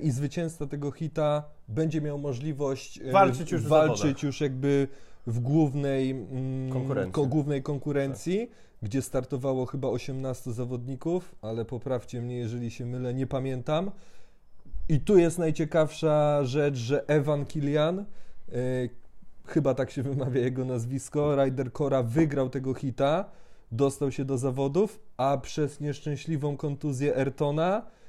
i zwycięzca tego hita będzie miał możliwość e, Walczyć już walczyć już jakby w głównej mm, Konkurencji. ko- głównej konkurencji, gdzie startowało chyba 18 zawodników, ale poprawcie mnie, jeżeli się mylę, nie pamiętam. I tu jest najciekawsza rzecz, że Evan Kilian, e, chyba tak się wymawia jego nazwisko, Ryder Cora wygrał tego hita, dostał się do zawodów, a przez nieszczęśliwą kontuzję Ayrtona, e,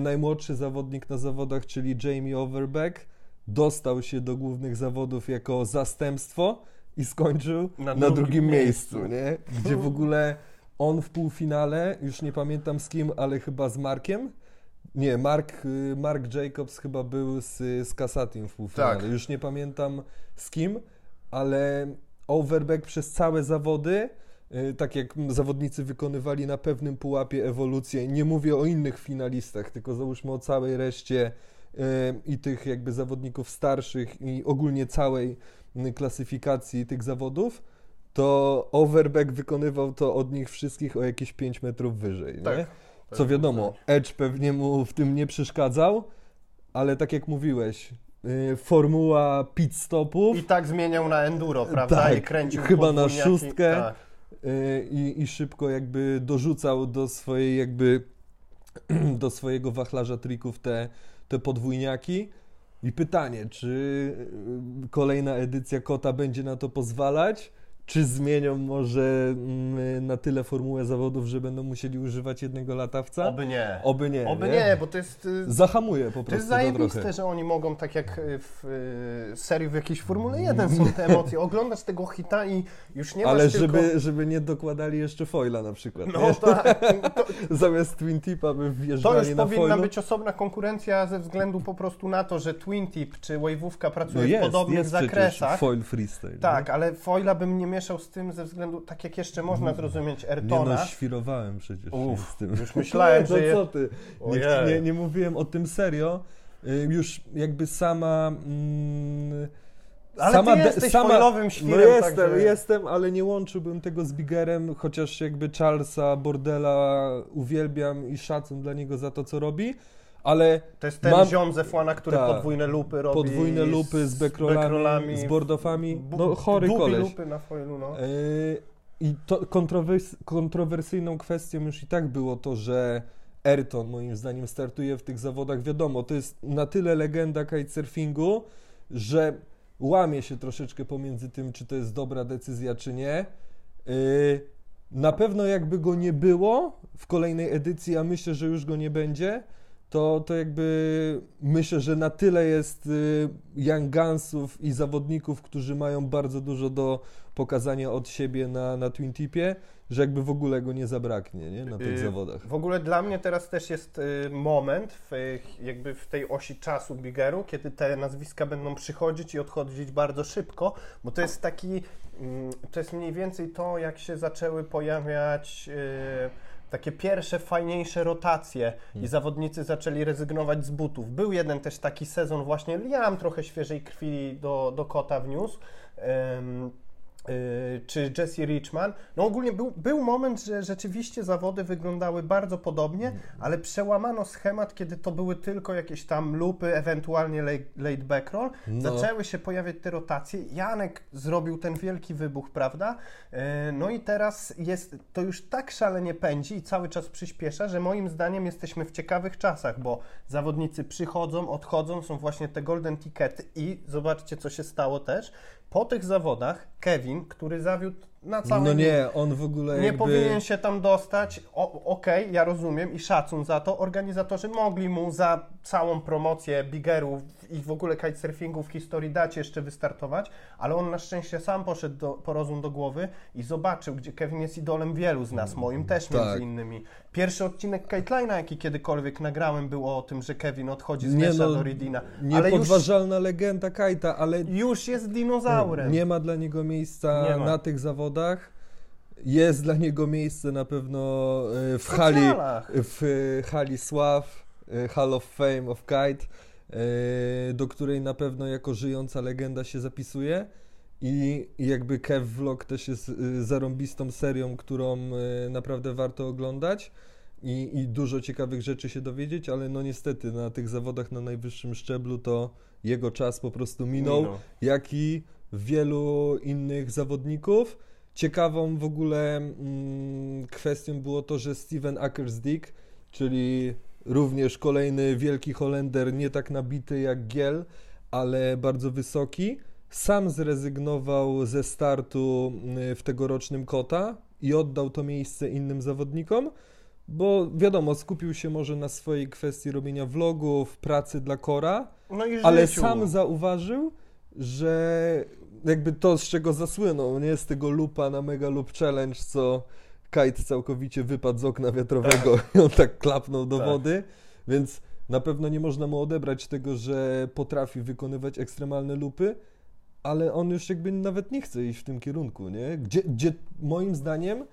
najmłodszy zawodnik na zawodach, czyli Jamie Overbeck, dostał się do głównych zawodów jako zastępstwo i skończył Na na, drugim miejscu. miejscu, nie? Gdzie w ogóle on w półfinale, już nie pamiętam z kim, ale chyba z Markiem. Nie, Mark, y, Mark Jacobs chyba był z, z Kasatim w półfinale. Tak. Już nie pamiętam z kim, ale Overbeck przez całe zawody, tak jak zawodnicy wykonywali na pewnym pułapie ewolucję, nie mówię o innych finalistach, tylko załóżmy o całej reszcie y, i tych jakby zawodników starszych i ogólnie całej klasyfikacji tych zawodów, to Overbeck wykonywał to od nich wszystkich o jakieś 5 metrów wyżej, Tak. nie? Co wiadomo, Edge pewnie mu w tym nie przeszkadzał, ale tak jak mówiłeś, y, formuła pit stopów, I tak zmieniał na enduro, prawda? Tak, I kręcił chyba na szóstkę. Tak. Y, i, i szybko jakby dorzucał do swojej jakby do swojego wachlarza trików te, te podwójniaki. I pytanie, czy y, kolejna edycja Kota będzie na to pozwalać? Czy zmienią może mm, na tyle formułę zawodów, że będą musieli używać jednego latawca? Oby nie. Oby nie. Oby nie, bo to jest... y, Zahamuje po To jest prostu to zajebiste, trochę. że oni mogą, tak jak y, w y, serii w jakiejś Formule 1 są te emocje, oglądać tego hita i już nie Ale masz żeby, tylko... żeby nie dokładali jeszcze foila na przykład. No nie? tak, to, Zamiast Twin Tipa by to wjeżdżali już na powinna foilu. być osobna konkurencja ze względu po prostu na to, że Twin Tip czy Wave'ówka pracuje no jest, w podobnych jest zakresach. przecież foil freestyle. Tak, nie? ale foila bym nie mieszał z tym ze względu, tak jak jeszcze można zrozumieć Nie Ayrtona. no, świrowałem przecież Uff, z tym. już myślałem, no że je- co ty, nie, nie, nie mówiłem o tym serio. Już jakby sama... Mm, Ale sama ty jesteś sama- foilowym No świrem, jestem, także... jestem, ale nie łączyłbym tego z Bigerem, chociaż jakby Charlesa Bordela uwielbiam i szacun dla niego za to, co robi, ale To jest ten Mam- ziom ze Fłana, który Tak. podwójne lupy robi. podwójne lupy z bekrolami, z bordofami, bu- no chory koleś. lupy na foilu, no. Yy, I to kontrowers- kontrowersyjną kwestią już i tak było to, że Ayrton moim zdaniem startuje w tych zawodach. Wiadomo, to jest na tyle legenda kitesurfingu, że łamie się troszeczkę pomiędzy tym, czy to jest dobra decyzja, czy nie. Yy, na pewno jakby go nie było w kolejnej edycji, a myślę, że już go nie będzie, to, to jakby myślę, że na tyle jest y, Young Gunsów i zawodników, którzy mają bardzo dużo do pokazania od siebie na, na Twin Tipie, że jakby w ogóle go nie zabraknie nie? na tych Yy, zawodach. W ogóle dla mnie teraz też jest y, moment w, jakby w tej osi czasu Bigeru, kiedy te nazwiska będą przychodzić i odchodzić bardzo szybko, bo to jest taki, mm, to jest mniej więcej to, jak się zaczęły pojawiać y, takie pierwsze, fajniejsze rotacje Hmm. i zawodnicy zaczęli rezygnować z butów. Był jeden też taki sezon właśnie, Liam trochę świeżej krwi do, do kota wniósł. Y, czy Jesse Richman. No ogólnie był, był moment, że rzeczywiście zawody wyglądały bardzo podobnie, ale przełamano schemat, kiedy to były tylko jakieś tam lupy, ewentualnie late, late backroll. No. Zaczęły się pojawiać te rotacje. Janek zrobił ten wielki wybuch, prawda? E, No i teraz jest, to już tak szalenie pędzi i cały czas przyspiesza, że moim zdaniem jesteśmy w ciekawych czasach, bo zawodnicy przychodzą, odchodzą, są właśnie te golden tickety i zobaczcie, co się stało też. Po tych zawodach Kevin, który zawiódł na całym... No nie, on w ogóle Nie jakby... powinien się tam dostać. Okej, ja rozumiem i szacun za to. Organizatorzy mogli mu za całą promocję bigerów i w ogóle kitesurfingu w historii dać jeszcze wystartować, ale on na szczęście sam poszedł do, po rozum do głowy i zobaczył, gdzie Kevin jest idolem wielu z nas, moim też Tak. między innymi. Pierwszy odcinek Kiteline'a, jaki kiedykolwiek nagrałem, był o tym, że Kevin odchodzi z Nie Mesha no, do Ridina. Ale już, Niepodważalna legenda Kajta, ale już jest dinozaurem. Nie ma dla niego miejsca na tych zawodach. Jest dla niego miejsce na pewno e, w hali, socjalach. w e, hali sław, e, Hall of Fame of Kite, do której na pewno jako żyjąca legenda się zapisuje. I jakby Kev Vlog też jest e, zarąbistą serią, którą e, naprawdę warto oglądać. I, I dużo ciekawych rzeczy się dowiedzieć, ale no niestety na tych zawodach na najwyższym szczeblu to jego czas po prostu minął Minął. jak i wielu innych zawodników. Ciekawą w ogóle mm, kwestią było to, że Steven Ackersdick, czyli również kolejny wielki Holender, nie tak nabity jak Giel, ale bardzo wysoki, sam zrezygnował ze startu mm, w tegorocznym Kota i oddał to miejsce innym zawodnikom, bo wiadomo, skupił się może na swojej kwestii robienia vlogów, pracy dla Kora, No ale sam zauważył, że jakby to, z czego zasłynął, nie? Z tego lupa na Mega Loop Challenge, co kite całkowicie wypadł z okna wiatrowego i on tak klapnął do Tak. wody, więc na pewno nie można mu odebrać tego, że potrafi wykonywać ekstremalne lupy, ale on już jakby nawet nie chce iść w tym kierunku, nie? Gdzie, gdzie moim zdaniem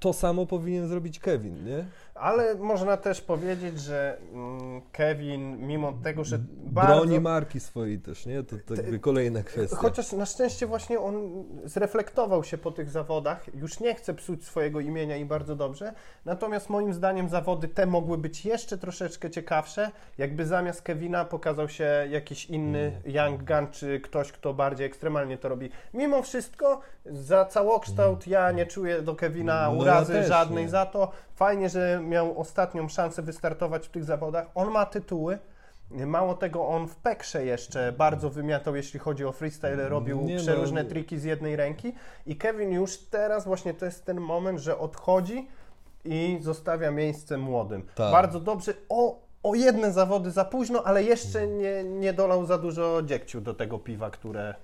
to samo powinien zrobić Kevin, nie? Ale można też powiedzieć, że mm, Kevin, mimo tego, że bardzo... Broni marki swojej też, nie? To, to jakby kolejna kwestia. Chociaż na szczęście właśnie on zreflektował się po tych zawodach, już nie chce psuć swojego imienia i bardzo dobrze. Natomiast moim zdaniem zawody te mogły być jeszcze troszeczkę ciekawsze, jakby zamiast Kevina pokazał się jakiś inny Young Gun, czy ktoś, kto bardziej ekstremalnie to robi. Mimo wszystko, za całokształt ja nie czuję do Kevina No ja urazy też żadnej nie. za to. Fajnie, że miał ostatnią szansę wystartować w tych zawodach. On ma tytuły. Mało tego, on w Pekrze jeszcze bardzo wymiatał, jeśli chodzi o freestyle, robił Nie no, przeróżne nie. triki z jednej ręki i Kevin już teraz właśnie to jest ten moment, że odchodzi i zostawia miejsce młodym. Tak. Bardzo dobrze, o, o jedne zawody za późno, ale jeszcze nie, nie dolał za dużo dziegciu do tego piwa, które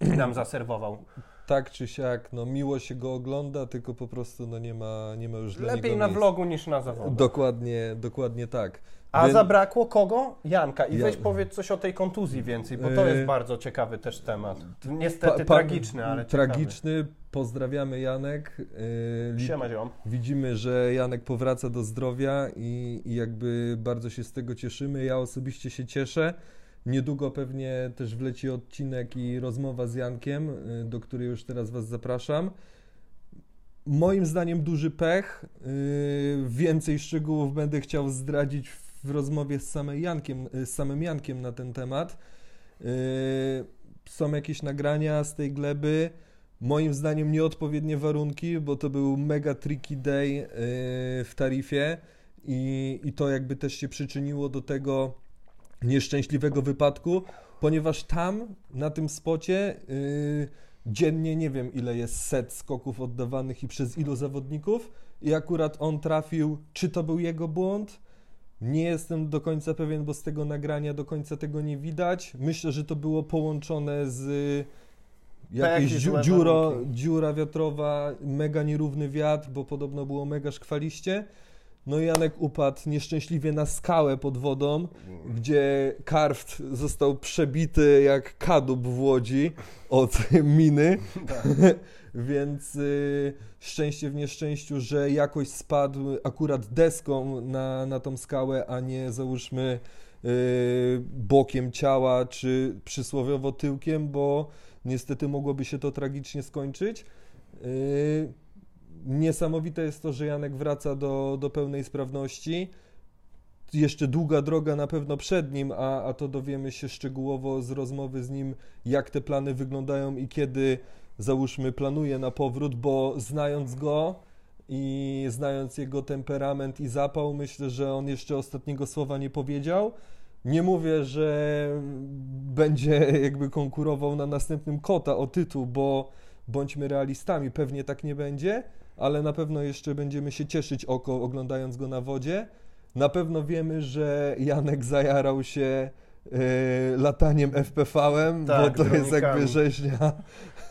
nam zaserwował. Tak czy siak, no miło się go ogląda, tylko po prostu no nie ma, nie ma już dla Lepiej niego na miejsca. vlogu niż na zawodach. Dokładnie, dokładnie tak. A Więc- zabrakło kogo? Janka. I Ja- weź powiedz coś o tej kontuzji więcej, bo to Yy, jest bardzo ciekawy też temat. Niestety Pa- pa- tragiczny, ale ciekawy. Tragiczny, pozdrawiamy Janek. Yy, li- Siema ziom. Widzimy, że Janek powraca do zdrowia i, i jakby bardzo się z tego cieszymy. Ja osobiście się cieszę. Niedługo pewnie też wleci odcinek i rozmowa z Jankiem, y, do której już teraz Was zapraszam. Moim zdaniem duży pech. y, Więcej szczegółów będę chciał zdradzić w rozmowie z samym Jankiem, y, z samym Jankiem na ten temat. Są jakieś nagrania z tej gleby. Moim zdaniem nieodpowiednie warunki, bo to był mega tricky day w tarifie i, i to jakby też się przyczyniło do tego nieszczęśliwego wypadku, ponieważ tam na tym spocie y, dziennie nie wiem ile jest set skoków oddawanych i przez ilu zawodników i akurat on trafił, czy to był jego błąd, nie jestem do końca pewien, bo z tego nagrania do końca tego nie widać. Myślę, że to było połączone z jakieś i dziu, dziuro, dziura wiatrowa, mega nierówny wiatr, bo podobno było mega szkwaliście. No i Janek upadł nieszczęśliwie na skałę pod wodą, gdzie karft został przebity jak kadłub w Łodzi od miny. Więc y, szczęście w nieszczęściu, że jakoś spadł akurat deską na, na tą skałę, a nie załóżmy y, bokiem ciała czy przysłowiowo tyłkiem, bo niestety mogłoby się to tragicznie skończyć. Y, Niesamowite jest to, że Janek wraca do, do pełnej sprawności. Jeszcze długa droga na pewno przed nim, a, a to dowiemy się szczegółowo z rozmowy z nim, jak te plany wyglądają i kiedy, załóżmy, planuje na powrót, bo znając go i znając jego temperament i zapał, myślę, że on jeszcze ostatniego słowa nie powiedział. Nie mówię, że będzie jakby konkurował na następnym kota o tytuł, bo bądźmy realistami, pewnie tak nie będzie, ale na pewno jeszcze będziemy się cieszyć oko oglądając go na wodzie. Na pewno wiemy, że Janek zajarał się e, lataniem FPV-em, Tak, bo to jest dronikami. jakby rzeźnia.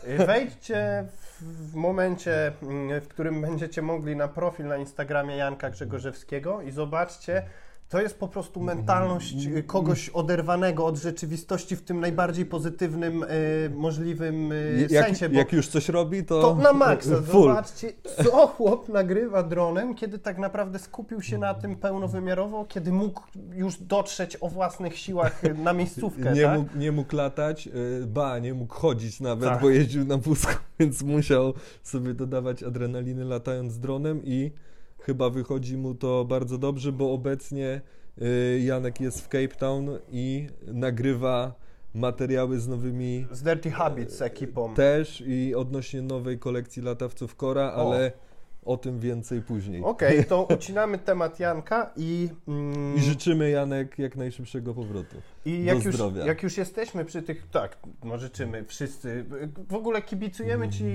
Y, Wejdźcie w, w momencie, mm, w którym będziecie mogli na profil na Instagramie Janka Grzegorzewskiego i zobaczcie, to jest po prostu mentalność y, kogoś oderwanego od rzeczywistości w tym najbardziej pozytywnym y, możliwym y, Jak, sensie. Jak już coś robi, to, to na maksa. full. Zobaczcie, co chłop nagrywa dronem, kiedy tak naprawdę skupił się na tym pełnowymiarowo, kiedy mógł już dotrzeć o własnych siłach na miejscówkę. Nie, tak? mógł, nie mógł latać, y, ba, nie mógł chodzić nawet, Tak. bo jeździł na wózku, więc musiał sobie dodawać adrenaliny latając dronem i chyba wychodzi mu to bardzo dobrze, bo obecnie y, Janek jest w Cape Town i nagrywa materiały z nowymi Z Dirty Habits z ekipą. też i odnośnie nowej kolekcji latawców Kora, ale o tym więcej później. Okej, to ucinamy temat Janka i, mm, I życzymy Janek jak najszybszego powrotu. I jak, już, zdrowia. jak już jesteśmy przy tych, tak, no życzymy wszyscy. W ogóle kibicujemy Ci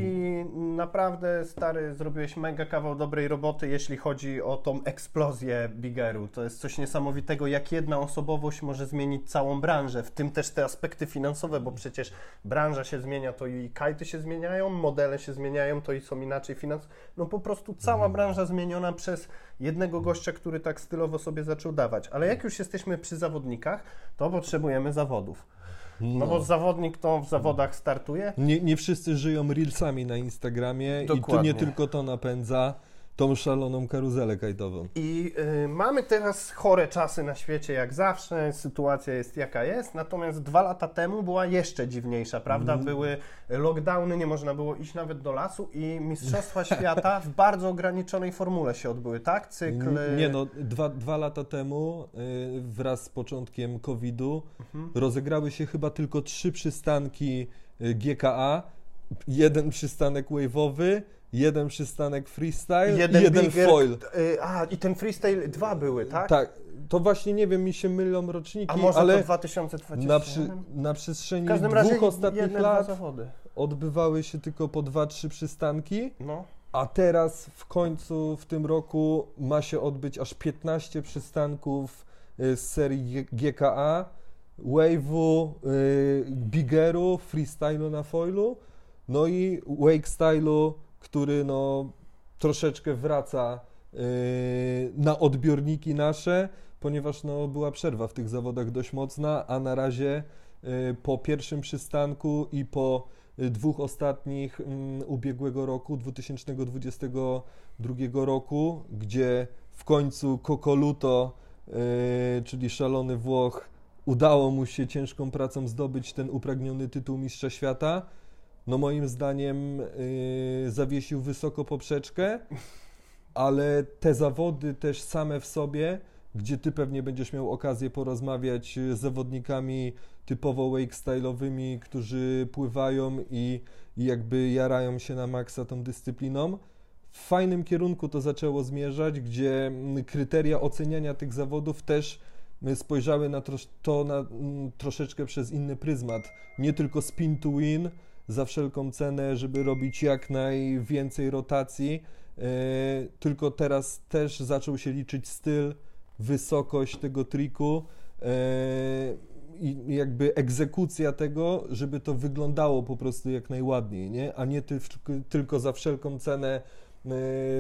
naprawdę, stary, zrobiłeś mega kawał dobrej roboty, jeśli chodzi o tą eksplozję Bigeru. To jest coś niesamowitego, jak jedna osobowość może zmienić całą branżę, w tym też te aspekty finansowe, bo przecież branża się zmienia, to i kajty się zmieniają, modele się zmieniają, to i są inaczej finansowe. No po prostu cała branża zmieniona przez jednego gościa, który tak stylowo sobie zaczął dawać. Ale jak już jesteśmy przy zawodnikach, to potrzebujemy zawodów. No, bo zawodnik to w zawodach startuje. Nie, nie wszyscy żyją reelsami na Instagramie i tu Dokładnie. nie tylko to napędza. Tą szaloną karuzelę kajtową. I y, mamy teraz chore czasy na świecie, jak zawsze, sytuacja jest jaka jest, natomiast dwa lata temu była jeszcze dziwniejsza, prawda? Mm. Były lockdowny, nie można było iść nawet do lasu i Mistrzostwa Świata w bardzo ograniczonej formule się odbyły, tak? Cykl... Nie no, dwa, dwa lata temu y, wraz z początkiem COVID-u Mhm. rozegrały się chyba tylko trzy przystanki y, GKA, jeden przystanek wave'owy, jeden przystanek freestyle Jeden, i jeden bigger, foil. y, a, i ten freestyle dwa były, tak? Tak, to właśnie nie wiem, mi się mylą roczniki, A może ale to 2020? na, przy, na przestrzeni dwóch razie ostatnich jedne, lat odbywały się tylko po dwa, trzy przystanki. No. A teraz w końcu w tym roku ma się odbyć aż 15 przystanków y, z serii GKA, Wave'u, y, Biggeru, Freestylu na foilu, no i Wake Stylu, który no troszeczkę wraca y, na odbiorniki nasze, ponieważ no była przerwa w tych zawodach dość mocna, a na razie y, po pierwszym przystanku i po y, dwóch ostatnich mm, ubiegłego roku, 2022 roku, gdzie w końcu Kokoluto, czyli szalony Włoch, udało mu się ciężką pracą zdobyć ten upragniony tytuł Mistrza Świata. No moim zdaniem y, zawiesił wysoko poprzeczkę, ale te zawody też same w sobie, gdzie ty pewnie będziesz miał okazję porozmawiać z zawodnikami typowo wake style'owymi, którzy pływają i, i jakby jarają się na maksa tą dyscypliną. W fajnym kierunku to zaczęło zmierzać, gdzie mm, kryteria oceniania tych zawodów też mm, spojrzały na to na, mm, troszeczkę przez inny pryzmat. Nie tylko spin to win za wszelką cenę, żeby robić jak najwięcej rotacji, e, tylko teraz też zaczął się liczyć styl, wysokość tego triku e, i jakby egzekucja tego, żeby to wyglądało po prostu jak najładniej, nie? a nie ty, tylko za wszelką cenę e,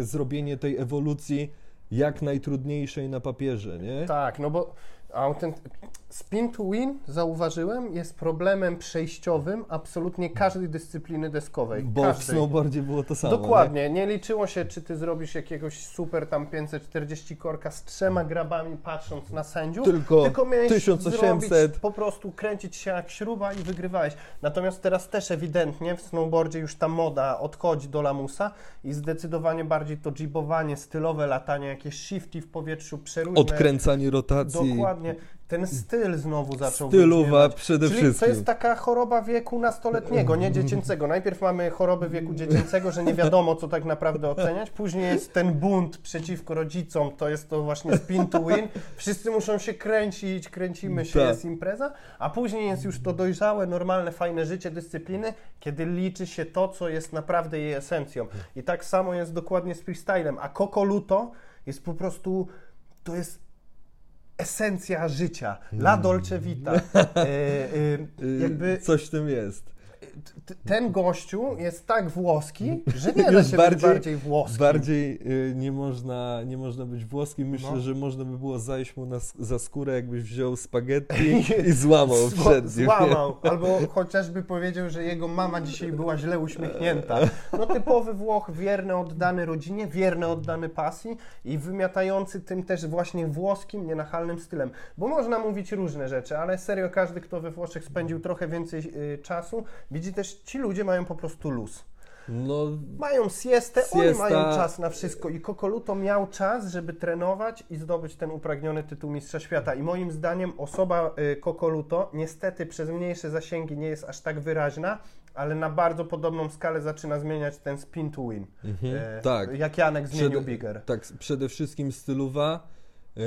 zrobienie tej ewolucji jak najtrudniejszej na papierze, nie? Tak, no bo autent... spin to win, zauważyłem, jest problemem przejściowym absolutnie każdej dyscypliny deskowej. Bo w każdej. snowboardzie było to samo. Dokładnie, nie liczyło się, czy ty zrobisz jakiegoś super tam 540 korka z trzema grabami patrząc na sędziów, Nie? Tylko, tylko miałeś 1800. zrobić, po prostu kręcić się jak śruba i wygrywałeś. Natomiast teraz też ewidentnie w snowboardzie już ta moda odchodzi do lamusa i zdecydowanie bardziej to jibowanie, stylowe latanie, jakieś shifty w powietrzu, przeróżne. odkręcanie rotacji. Dokładnie. Ten styl znowu zaczął Stylowa przede Czyli wszystkim. to jest taka choroba wieku nastoletniego, nie dziecięcego. Najpierw mamy chorobę wieku dziecięcego, że nie wiadomo, co tak naprawdę oceniać. Później jest ten bunt przeciwko rodzicom, to jest to właśnie spin to win. Wszyscy muszą się kręcić, kręcimy się, Tak. jest impreza. A później jest już to dojrzałe, normalne, fajne życie dyscypliny, kiedy liczy się to, co jest naprawdę jej esencją. I tak samo jest dokładnie z freestylem. A Coco Luto jest po prostu, to jest esencja życia. La Dolce Vita. E, e, Y, jakby Coś w tym jest. Ten gościu jest tak włoski, że nie da się bardziej- być bardziej włoski. Bardziej y, nie, można, nie można być włoskim. Myślę, No. że można by było zajść mu na, za skórę, jakbyś wziął spaghetti i złamał Zła- przed nim. Złamał, albo chociażby powiedział, że jego mama dzisiaj była źle uśmiechnięta. No typowy Włoch, wierny, oddany rodzinie, wierny, oddany pasji i wymiatający tym też właśnie włoskim, nienachalnym stylem. Bo można mówić różne rzeczy, ale serio każdy, kto we Włoszech spędził trochę więcej y, czasu, widzi też, ci ludzie mają po prostu luz. No, Mają siestę, oni Siesta. mają czas na wszystko i Kokoluto miał czas, żeby trenować i zdobyć ten upragniony tytuł Mistrza Świata. I moim zdaniem osoba y, Kokoluto niestety przez mniejsze zasięgi nie jest aż tak wyraźna, ale na bardzo podobną skalę zaczyna zmieniać ten spin to win. mhm, E, tak. Jak Janek zmienił Przede- Bigger. Tak, przede wszystkim stylowa. E,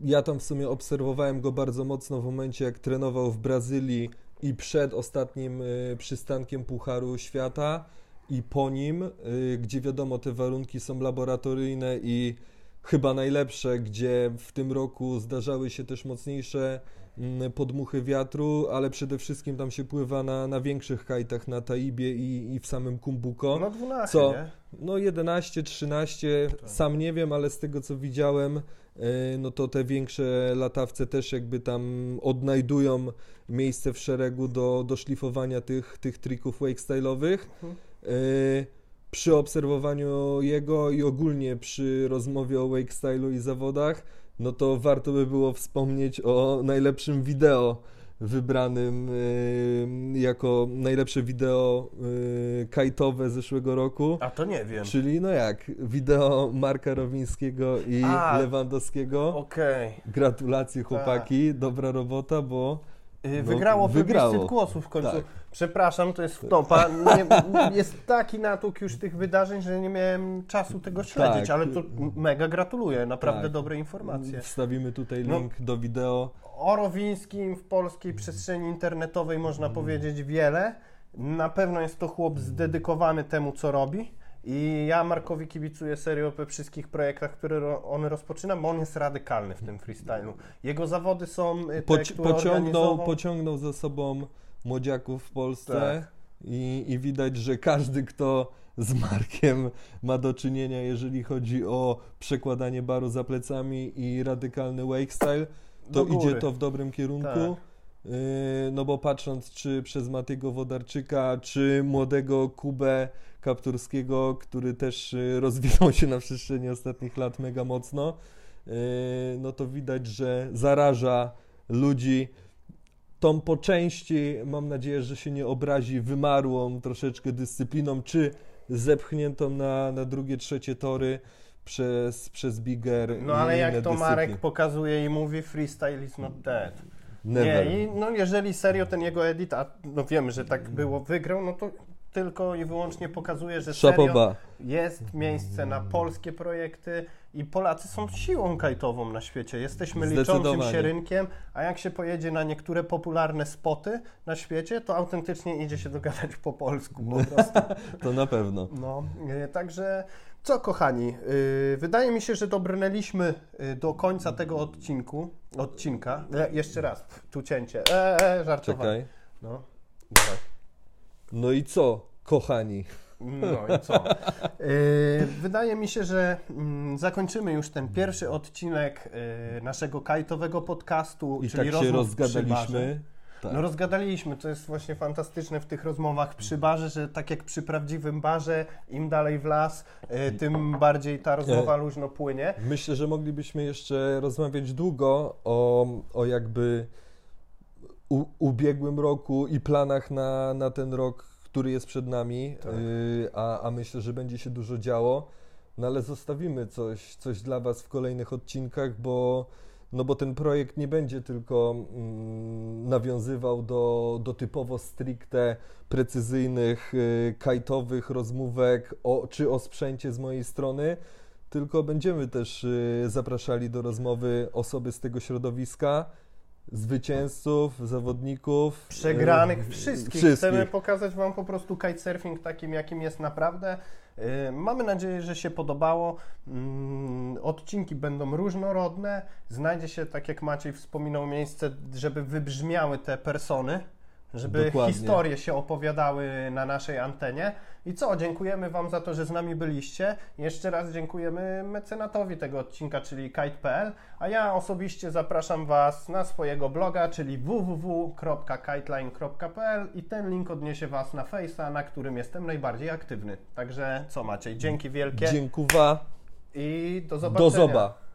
ja tam w sumie obserwowałem go bardzo mocno w momencie, jak trenował w Brazylii i przed ostatnim e, przystankiem Pucharu Świata i po nim, e, gdzie wiadomo, te warunki są laboratoryjne i chyba najlepsze, gdzie w tym roku zdarzały się też mocniejsze mm, podmuchy wiatru, ale przede wszystkim tam się pływa na, na większych kajtach, na Taibie i, i w samym Kumbuko. No 12, Co? nie? No 11, 13, sam nie wiem, ale z tego co widziałem, no to te większe latawce też jakby tam odnajdują miejsce w szeregu do, do szlifowania tych, tych trików wake style'owych. Mhm. E, przy obserwowaniu jego i ogólnie przy rozmowie o wake stylu i zawodach, no to warto by było wspomnieć o najlepszym wideo wybranym y, jako najlepsze wideo y, kajtowe zeszłego roku. A to nie wiem. Czyli no jak, wideo Marka Rowińskiego i A, Lewandowskiego. Okej. Gratulacje chłopaki, dobra robota, bo Y, No, Wygrało wygrało. plebiscyt głosów w końcu. Tak. Przepraszam, to jest wtopa. Nie, jest taki natłok już tych wydarzeń, że nie miałem czasu tego śledzić, Tak. ale to mega gratuluję, naprawdę Tak. dobre informacje. wstawimy tutaj No. link do wideo. O Rowińskim w polskiej przestrzeni internetowej można powiedzieć wiele. Na pewno jest to chłop zdedykowany temu, co robi. I ja Markowi kibicuję serio we wszystkich projektach, które ro- on rozpoczyna, bo on jest radykalny w tym freestylu. Jego zawody są y, te, Poci- pociągnął, organizował. pociągnął za sobą młodziaków w Polsce Tak. i, i widać, że każdy, kto z Markiem ma do czynienia, jeżeli chodzi o przekładanie baru za plecami i radykalny wake style, to idzie to w dobrym kierunku. Tak. Yy, No bo patrząc czy przez Matiego Wodarczyka, czy młodego Kubę Kapturskiego, który też yy, rozwinął się na przestrzeni ostatnich lat mega mocno, yy, no to widać, że zaraża ludzi tą po części, mam nadzieję, że się nie obrazi, wymarłą troszeczkę dyscypliną, czy zepchniętą na, na drugie, trzecie tory przez, przez Bigger No ale jak to. Marek pokazuje i mówi, freestyle is not dead. Never. Nie, i no jeżeli serio ten jego edit, a no wiemy, że tak było, wygrał, no to tylko i wyłącznie pokazuje, że serio jest miejsce na polskie projekty i Polacy są siłą kajtową na świecie. Jesteśmy liczącym się rynkiem, a jak się pojedzie na niektóre popularne spoty na świecie, to autentycznie idzie się dogadać po polsku po prostu. To na pewno. No, e, także co kochani, y, wydaje mi się, że dobrnęliśmy y, do końca tego odcinku, odcinka. E, jeszcze raz, tu cięcie. Żartowałem. Czekaj. No, dawaj. No i co, kochani? No i co? Y, Wydaje mi się, że mm, zakończymy już ten pierwszy odcinek y, naszego kajtowego podcastu, I czyli tak się rozgadaliśmy. Tak. No rozgadaliśmy, to jest właśnie fantastyczne w tych rozmowach przy barze, że tak jak przy prawdziwym barze, im dalej w las, y, tym bardziej ta rozmowa luźno płynie. Myślę, że moglibyśmy jeszcze rozmawiać długo o, o jakby u, ubiegłym roku i planach na, na ten rok, który jest przed nami, Tak. y, a, a myślę, że będzie się dużo działo. No ale zostawimy coś, coś dla Was w kolejnych odcinkach, bo, no bo ten projekt nie będzie tylko mm, nawiązywał do, do typowo stricte precyzyjnych, y, kajtowych rozmówek o, czy o sprzęcie z mojej strony, tylko będziemy też y, zapraszali do rozmowy osoby z tego środowiska, zwycięzców, zawodników. Przegranych y, wszystkich. wszystkich. Chcemy pokazać Wam po prostu kitesurfing takim, jakim jest naprawdę. Y, Mamy nadzieję, że się podobało. Mm, Odcinki będą różnorodne. Znajdzie się, tak jak Maciej wspominał, miejsce, żeby wybrzmiały te persony, żeby Dokładnie. historie się opowiadały na naszej antenie. I co? Dziękujemy Wam za to, że z nami byliście. Jeszcze raz dziękujemy mecenatowi tego odcinka, czyli kite.pl. A ja osobiście zapraszam Was na swojego bloga, czyli www.kiteline.pl i ten link odniesie Was na Face'a, na którym jestem najbardziej aktywny. Także co Maciej, dzięki wielkie Dziękuwa. i do zobaczenia. Do zoba.